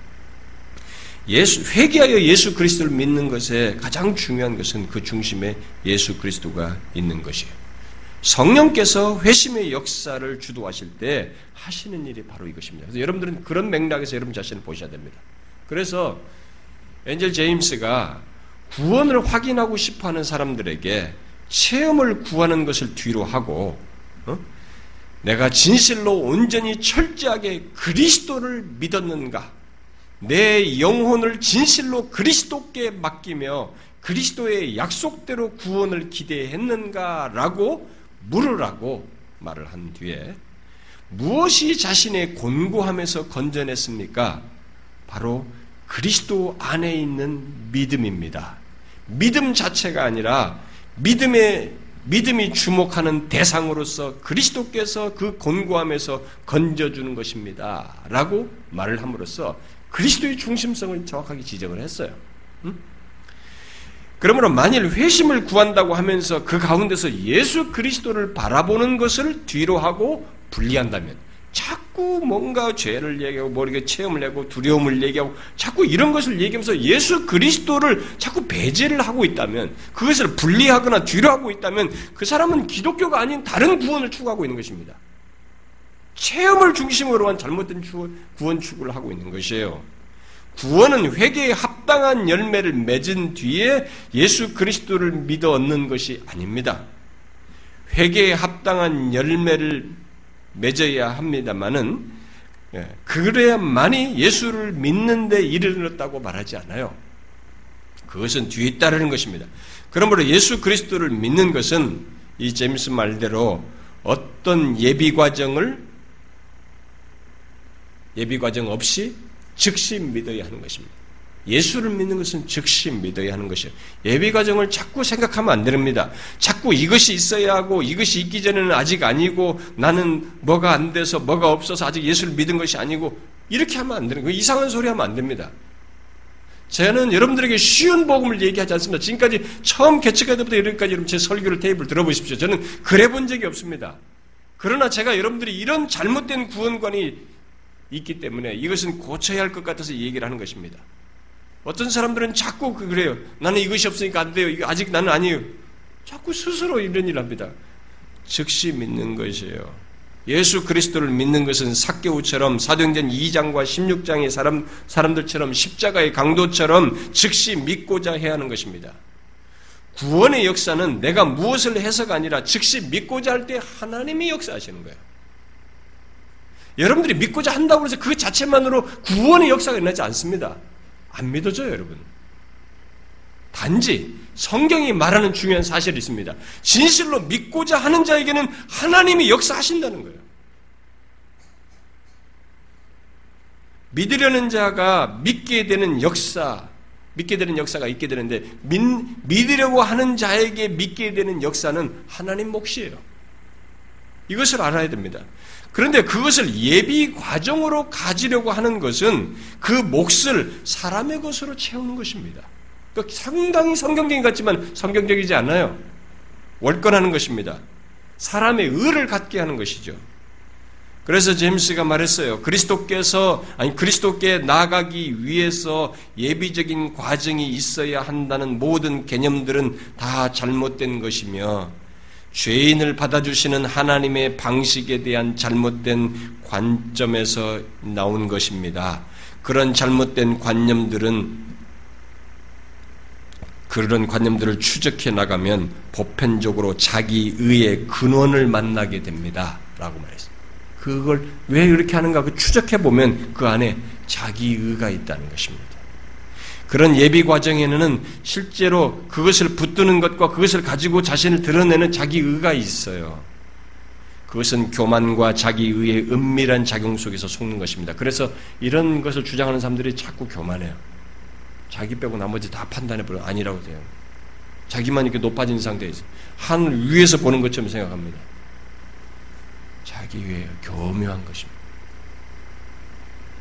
예수, 회개하여 예수 그리스도를 믿는 것에 가장 중요한 것은 그 중심에 예수 그리스도가 있는 것이에요. 성령께서 회심의 역사를 주도하실 때 하시는 일이 바로 이것입니다. 그래서 여러분들은 그런 맥락에서 여러분 자신을 보셔야 됩니다. 그래서 엔젤 제임스가 구원을 확인하고 싶어 하는 사람들에게 체험을 구하는 것을 뒤로 하고, 어? 내가 진실로 온전히 철저하게 그리스도를 믿었는가? 내 영혼을 진실로 그리스도께 맡기며 그리스도의 약속대로 구원을 기대했는가라고 물으라고 말을 한 뒤에 무엇이 자신의 곤고함에서 건져냈습니까? 바로 그리스도 안에 있는 믿음입니다. 믿음 자체가 아니라 믿음의 믿음이 주목하는 대상으로서 그리스도께서 그 곤고함에서 건져주는 것입니다. 라고 말을 함으로써 그리스도의 중심성을 정확하게 지적을 했어요. 음? 그러므로 만일 회심을 구한다고 하면서 그 가운데서 예수 그리스도를 바라보는 것을 뒤로 하고 분리한다면 자꾸 뭔가 죄를 얘기하고 모르게 체험을 하고 두려움을 얘기하고 자꾸 이런 것을 얘기하면서 예수 그리스도를 자꾸 배제를 하고 있다면 그것을 분리하거나 뒤로 하고 있다면 그 사람은 기독교가 아닌 다른 구원을 추구하고 있는 것입니다. 체험을 중심으로 한 잘못된 구원 추구를 하고 있는 것이에요. 구원은 회개에 합당한 열매를 맺은 뒤에 예수 그리스도를 믿어 얻는 것이 아닙니다. 회개에 합당한 열매를 맺어야 합니다만은 예, 그래야만이 예수를 믿는데 이르렀다고 말하지 않아요. 그것은 뒤에 따르는 것입니다. 그러므로 예수 그리스도를 믿는 것은 이 제임스 말대로 어떤 예비 과정을 예비 과정 없이 즉시 믿어야 하는 것입니다. 예수를 믿는 것은 즉시 믿어야 하는 것이에요. 예비 과정을 자꾸 생각하면 안 됩니다. 자꾸 이것이 있어야 하고 이것이 있기 전에는 아직 아니고 나는 뭐가 안 돼서 뭐가 없어서 아직 예수를 믿은 것이 아니고 이렇게 하면 안 되는 거예요. 이상한 소리 하면 안 됩니다. 저는 여러분들에게 쉬운 복음을 얘기하지 않습니다. 지금까지 처음 개척할 때부터 이렇게까지 여러분 제 설교를 테이블 들어보십시오. 저는 그래 본 적이 없습니다. 그러나 제가 여러분들이 이런 잘못된 구원관이 있기 때문에 이것은 고쳐야 할 것 같아서 얘기를 하는 것입니다. 어떤 사람들은 자꾸 그 그래요. 나는 이것이 없으니까 안 돼요. 아직 나는 아니에요. 자꾸 스스로 이런 일을 합니다. 즉시 믿는 것이에요. 예수 그리스도를 믿는 것은 사개우처럼 사도행전 2장과 16장의 사람, 사람들처럼 십자가의 강도처럼 즉시 믿고자 해야 하는 것입니다. 구원의 역사는 내가 무엇을 해서가 아니라 즉시 믿고자 할 때 하나님이 역사하시는 거예요. 여러분들이 믿고자 한다고 해서 그 자체만으로 구원의 역사가 일어나지 않습니다. 안 믿어져요, 여러분. 단지 성경이 말하는 중요한 사실이 있습니다. 진실로 믿고자 하는 자에게는 하나님이 역사하신다는 거예요. 믿으려는 자가 믿게 되는 역사, 믿게 되는 역사가 있게 되는데 믿, 믿으려고 하는 자에게 믿게 되는 역사는 하나님 몫이에요. 이것을 알아야 됩니다. 그런데 그것을 예비 과정으로 가지려고 하는 것은 그 몫을 사람의 것으로 채우는 것입니다. 그러니까 상당히 성경적인 같지만 성경적이지 않아요. 월권하는 것입니다. 사람의 의를 갖게 하는 것이죠. 그래서 제임스가 말했어요. 그리스도께서 아니 그리스도께 나가기 위해서 예비적인 과정이 있어야 한다는 모든 개념들은 다 잘못된 것이며 죄인을 받아주시는 하나님의 방식에 대한 잘못된 관점에서 나온 것입니다. 그런 잘못된 관념들은 그런 관념들을 추적해 나가면 보편적으로 자기 의의 근원을 만나게 됩니다. 라고 말했습니다. 그걸 왜 이렇게 하는가 그 추적해 보면 그 안에 자기 의가 있다는 것입니다. 그런 예비 과정에는 실제로 그것을 붙드는 것과 그것을 가지고 자신을 드러내는 자기 의가 있어요. 그것은 교만과 자기 의의 은밀한 작용 속에서 속는 것입니다. 그래서 이런 것을 주장하는 사람들이 자꾸 교만해요. 자기 빼고 나머지 다 판단해버려. 아니라고 해요. 자기만 이렇게 높아진 상태에서 하늘 위에서 보는 것처럼 생각합니다. 자기 위에 교묘한 것입니다.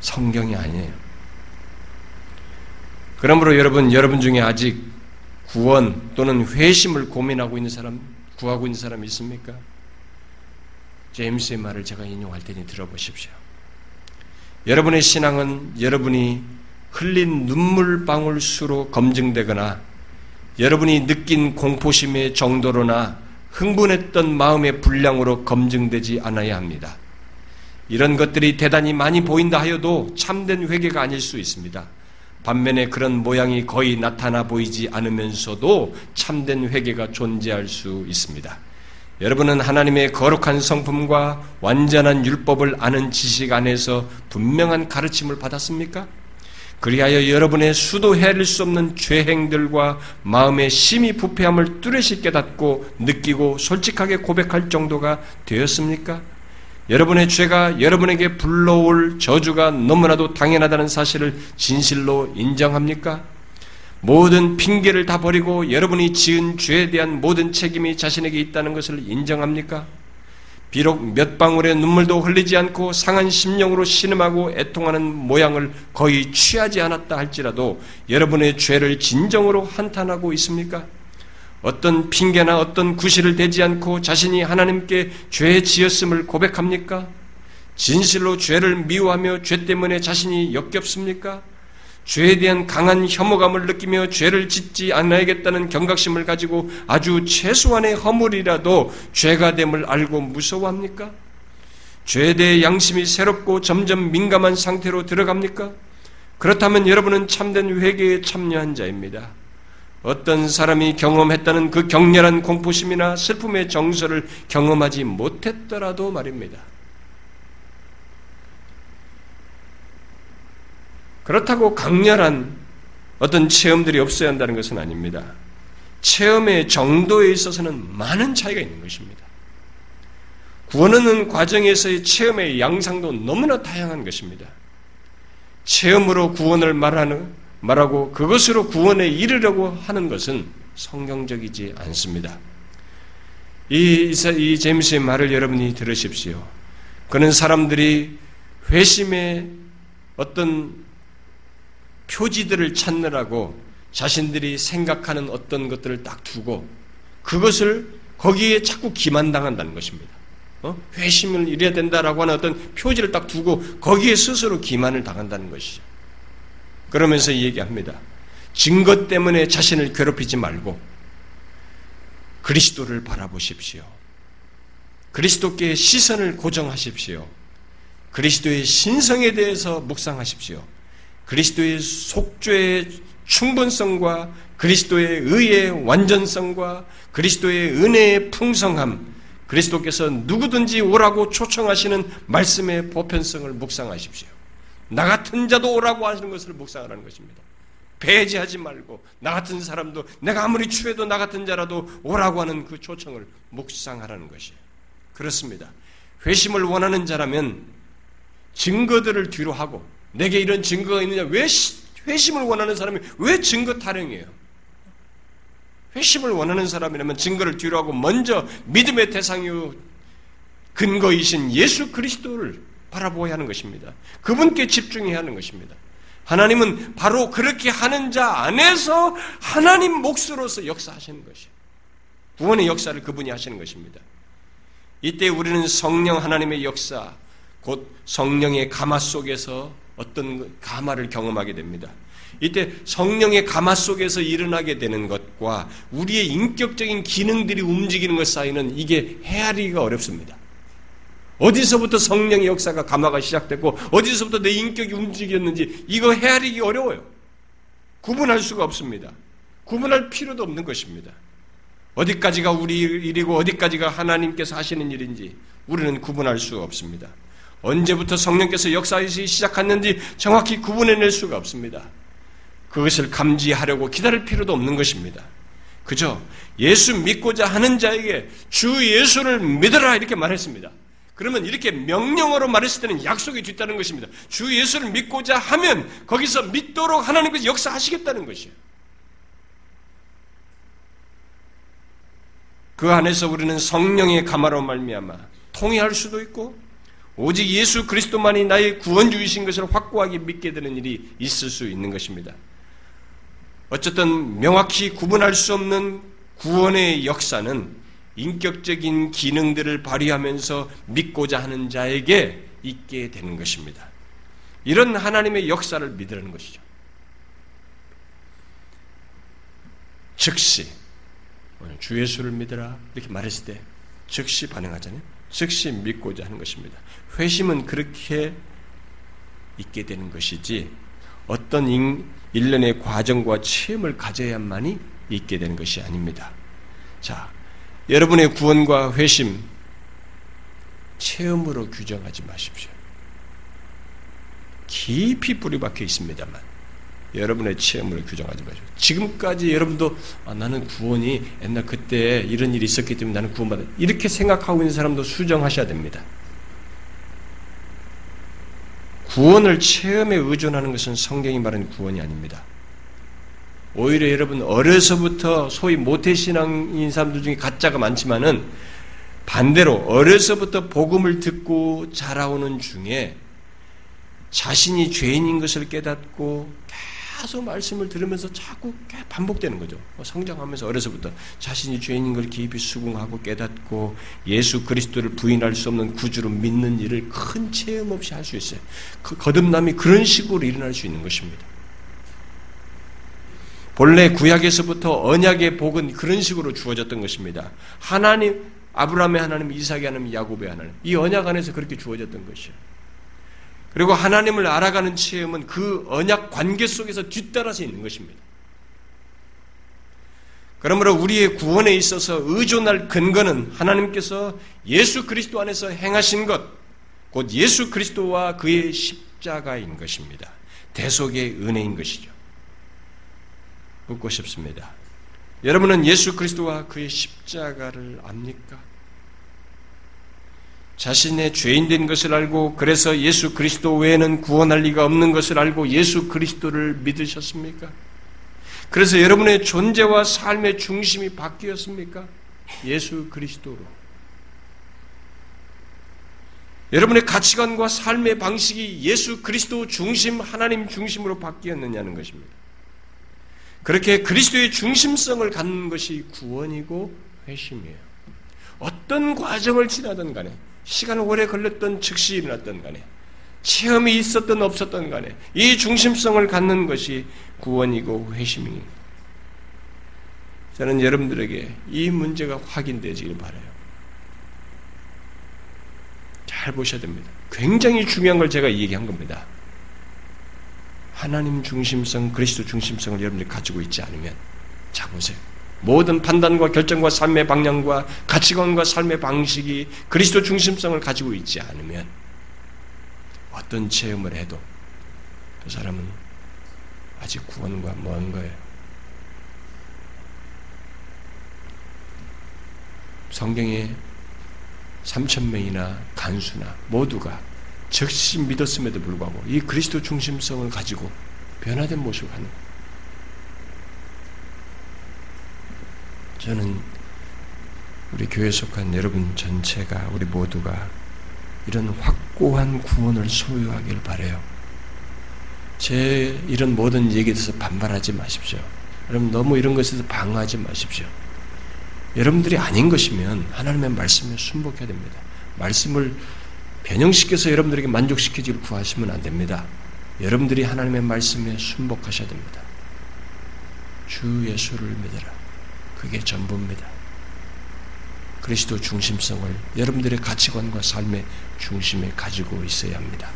성경이 아니에요. 그러므로 여러분, 여러분 중에 아직 구원 또는 회심을 고민하고 있는 사람, 구하고 있는 사람 있습니까? 제임스의 말을 제가 인용할 테니 들어보십시오. 여러분의 신앙은 여러분이 흘린 눈물 방울 수로 검증되거나 여러분이 느낀 공포심의 정도로나 흥분했던 마음의 분량으로 검증되지 않아야 합니다. 이런 것들이 대단히 많이 보인다 하여도 참된 회개가 아닐 수 있습니다. 반면에 그런 모양이 거의 나타나 보이지 않으면서도 참된 회개가 존재할 수 있습니다. 여러분은 하나님의 거룩한 성품과 완전한 율법을 아는 지식 안에서 분명한 가르침을 받았습니까? 그리하여 여러분의 수도 헤아릴 수 없는 죄행들과 마음의 심히 부패함을 뚜렷이 깨닫고 느끼고 솔직하게 고백할 정도가 되었습니까? 여러분의 죄가 여러분에게 불러올 저주가 너무나도 당연하다는 사실을 진실로 인정합니까? 모든 핑계를 다 버리고 여러분이 지은 죄에 대한 모든 책임이 자신에게 있다는 것을 인정합니까? 비록 몇 방울의 눈물도 흘리지 않고 상한 심령으로 신음하고 애통하는 모양을 거의 취하지 않았다 할지라도 여러분의 죄를 진정으로 한탄하고 있습니까? 어떤 핑계나 어떤 구실을 대지 않고 자신이 하나님께 죄 지었음을 고백합니까? 진실로 죄를 미워하며 죄 때문에 자신이 역겹습니까? 죄에 대한 강한 혐오감을 느끼며 죄를 짓지 않아야겠다는 경각심을 가지고 아주 최소한의 허물이라도 죄가 됨을 알고 무서워합니까? 죄에 대해 양심이 새롭고 점점 민감한 상태로 들어갑니까? 그렇다면 여러분은 참된 회개에 참여한 자입니다. 어떤 사람이 경험했다는 그 격렬한 공포심이나 슬픔의 정서를 경험하지 못했더라도 말입니다. 그렇다고 강렬한 어떤 체험들이 없어야 한다는 것은 아닙니다. 체험의 정도에 있어서는 많은 차이가 있는 것입니다. 구원하는 과정에서의 체험의 양상도 너무나 다양한 것입니다. 체험으로 구원을 말하는, 말하고 그것으로 구원에 이르려고 하는 것은 성경적이지 않습니다. 이, 이 제임스의 말을 여러분이 들으십시오. 그는 사람들이 회심의 어떤 표지들을 찾느라고 자신들이 생각하는 어떤 것들을 딱 두고 그것을 거기에 자꾸 기만당한다는 것입니다. 어? 회심을 이래야 된다라고 하는 어떤 표지를 딱 두고 거기에 스스로 기만을 당한다는 것이죠. 그러면서 얘기합니다. 증거 때문에 자신을 괴롭히지 말고 그리스도를 바라보십시오. 그리스도께 시선을 고정하십시오. 그리스도의 신성에 대해서 묵상하십시오. 그리스도의 속죄의 충분성과 그리스도의 의의 완전성과 그리스도의 은혜의 풍성함, 그리스도께서 누구든지 오라고 초청하시는 말씀의 보편성을 묵상하십시오. 나 같은 자도 오라고 하시는 것을 묵상하라는 것입니다. 배제하지 말고 나 같은 사람도 내가 아무리 추해도 나 같은 자라도 오라고 하는 그 초청을 묵상하라는 것이에요. 그렇습니다. 회심을 원하는 자라면 증거들을 뒤로 하고 내게 이런 증거가 있느냐? 왜 회심을 원하는 사람이 왜 증거 타령이에요? 회심을 원하는 사람이라면 증거를 뒤로 하고 먼저 믿음의 대상이요 근거이신 예수 그리스도를 바라보아야 하는 것입니다. 그분께 집중해야 하는 것입니다. 하나님은 바로 그렇게 하는 자 안에서 하나님 몫으로서 역사하시는 것이에요. 구원의 역사를 그분이 하시는 것입니다. 이때 우리는 성령 하나님의 역사, 곧 성령의 가마 속에서 어떤 가마를 경험하게 됩니다. 이때 성령의 가마 속에서 일어나게 되는 것과 우리의 인격적인 기능들이 움직이는 것 사이는 이게 헤아리기가 어렵습니다. 어디서부터 성령의 역사가 가마가 시작됐고 어디서부터 내 인격이 움직였는지 이거 헤아리기 어려워요. 구분할 수가 없습니다. 구분할 필요도 없는 것입니다. 어디까지가 우리 일이고 어디까지가 하나님께서 하시는 일인지 우리는 구분할 수 없습니다. 언제부터 성령께서 역사하기 시작했는지 정확히 구분해낼 수가 없습니다. 그것을 감지하려고 기다릴 필요도 없는 것입니다. 그저 예수 믿고자 하는 자에게 주 예수를 믿어라 이렇게 말했습니다. 그러면 이렇게 명령어로 말했을 때는 약속이 뒤따는 것입니다. 주 예수를 믿고자 하면 거기서 믿도록 하나님께서 역사하시겠다는 것이에요. 그 안에서 우리는 성령의 가마로 말미암아 통해할 수도 있고 오직 예수 그리스도만이 나의 구원주이신 것을 확고하게 믿게 되는 일이 있을 수 있는 것입니다. 어쨌든 명확히 구분할 수 없는 구원의 역사는 인격적인 기능들을 발휘하면서 믿고자 하는 자에게 있게 되는 것입니다. 이런 하나님의 역사를 믿으라는 것이죠. 즉시 주 예수를 믿으라 이렇게 말했을 때 즉시 반응하잖아요. 즉시 믿고자 하는 것입니다. 회심은 그렇게 있게 되는 것이지 어떤 일련의 과정과 체험을 가져야만이 있게 되는 것이 아닙니다. 자, 여러분의 구원과 회심 체험으로 규정하지 마십시오. 깊이 뿌리박혀 있습니다만 여러분의 체험으로 규정하지 마십시오. 지금까지 여러분도 아, 나는 구원이 옛날 그때 이런 일이 있었기 때문에 나는 구원받아 이렇게 생각하고 있는 사람도 수정하셔야 됩니다. 구원을 체험에 의존하는 것은 성경이 말하는 구원이 아닙니다. 오히려 여러분 어려서부터 소위 모태신앙인 사람들 중에 가짜가 많지만은 반대로 어려서부터 복음을 듣고 자라오는 중에 자신이 죄인인 것을 깨닫고 계속 말씀을 들으면서 자꾸 반복되는 거죠. 뭐 성장하면서 어려서부터 자신이 죄인인 걸 깊이 수긍하고 깨닫고 예수 그리스도를 부인할 수 없는 구주로 믿는 일을 큰 체험 없이 할 수 있어요. 그 거듭남이 그런 식으로 일어날 수 있는 것입니다. 본래 구약에서부터 언약의 복은 그런 식으로 주어졌던 것입니다. 하나님, 아브라함의 하나님, 이삭의 하나님, 야곱의 하나님. 이 언약 안에서 그렇게 주어졌던 것이에요. 그리고 하나님을 알아가는 체험은 그 언약 관계 속에서 뒤따라서 있는 것입니다. 그러므로 우리의 구원에 있어서 의존할 근거는 하나님께서 예수 그리스도 안에서 행하신 것, 곧 예수 그리스도와 그의 십자가인 것입니다. 대속의 은혜인 것이죠. 묻고 싶습니다. 여러분은 예수 그리스도와 그의 십자가를 압니까? 자신의 죄인된 것을 알고 그래서 예수 그리스도 외에는 구원할 리가 없는 것을 알고 예수 그리스도를 믿으셨습니까? 그래서 여러분의 존재와 삶의 중심이 바뀌었습니까? 예수 그리스도로. 여러분의 가치관과 삶의 방식이 예수 그리스도 중심, 하나님 중심으로 바뀌었느냐는 것입니다. 그렇게 그리스도의 중심성을 갖는 것이 구원이고 회심이에요. 어떤 과정을 지나든 간에 시간 오래 걸렸던 즉시 일어났던 간에 체험이 있었던 없었던 간에 이 중심성을 갖는 것이 구원이고 회심입니다. 저는 여러분들에게 이 문제가 확인되지길 바라요. 잘 보셔야 됩니다. 굉장히 중요한 걸 제가 얘기한 겁니다. 하나님 중심성, 그리스도 중심성을 여러분들이 가지고 있지 않으면 자 보세요. 모든 판단과 결정과 삶의 방향과 가치관과 삶의 방식이 그리스도 중심성을 가지고 있지 않으면 어떤 체험을 해도 그 사람은 아직 구원과 먼 거예요. 성경에 3천 명이나 간수나 모두가 즉시 믿었음에도 불구하고 이 그리스도 중심성을 가지고 변화된 모습을 거예요. 저는 우리 교회 속한 여러분 전체가 우리 모두가 이런 확고한 구원을 소유하길 바래요. 제 이런 모든 얘기에 대해서 반발하지 마십시오. 여러분 너무 이런 것에서 방어하지 마십시오. 여러분들이 아닌 것이면 하나님의 말씀에 순복해야 됩니다. 말씀을 변형시켜서 여러분들에게 만족시키기를 구하시면 안 됩니다. 여러분들이 하나님의 말씀에 순복하셔야 됩니다. 주 예수를 믿어라. 그게 전부입니다. 그리스도 중심성을 여러분들의 가치관과 삶의 중심에 가지고 있어야 합니다.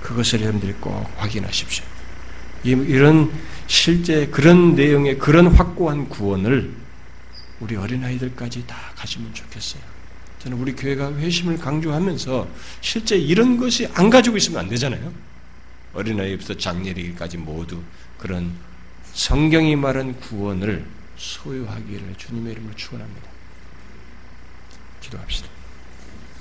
그것을 여러분들이 꼭 확인하십시오. 이런 실제 그런 내용의 그런 확고한 구원을 우리 어린아이들까지 다 가지면 좋겠어요. 저는 우리 교회가 회심을 강조하면서 실제 이런 것이 안 가지고 있으면 안 되잖아요. 어린아이부터 장례리까지 모두 그런 성경이 말한 구원을 소유하기를 주님의 이름으로 축원합니다. 기도합시다.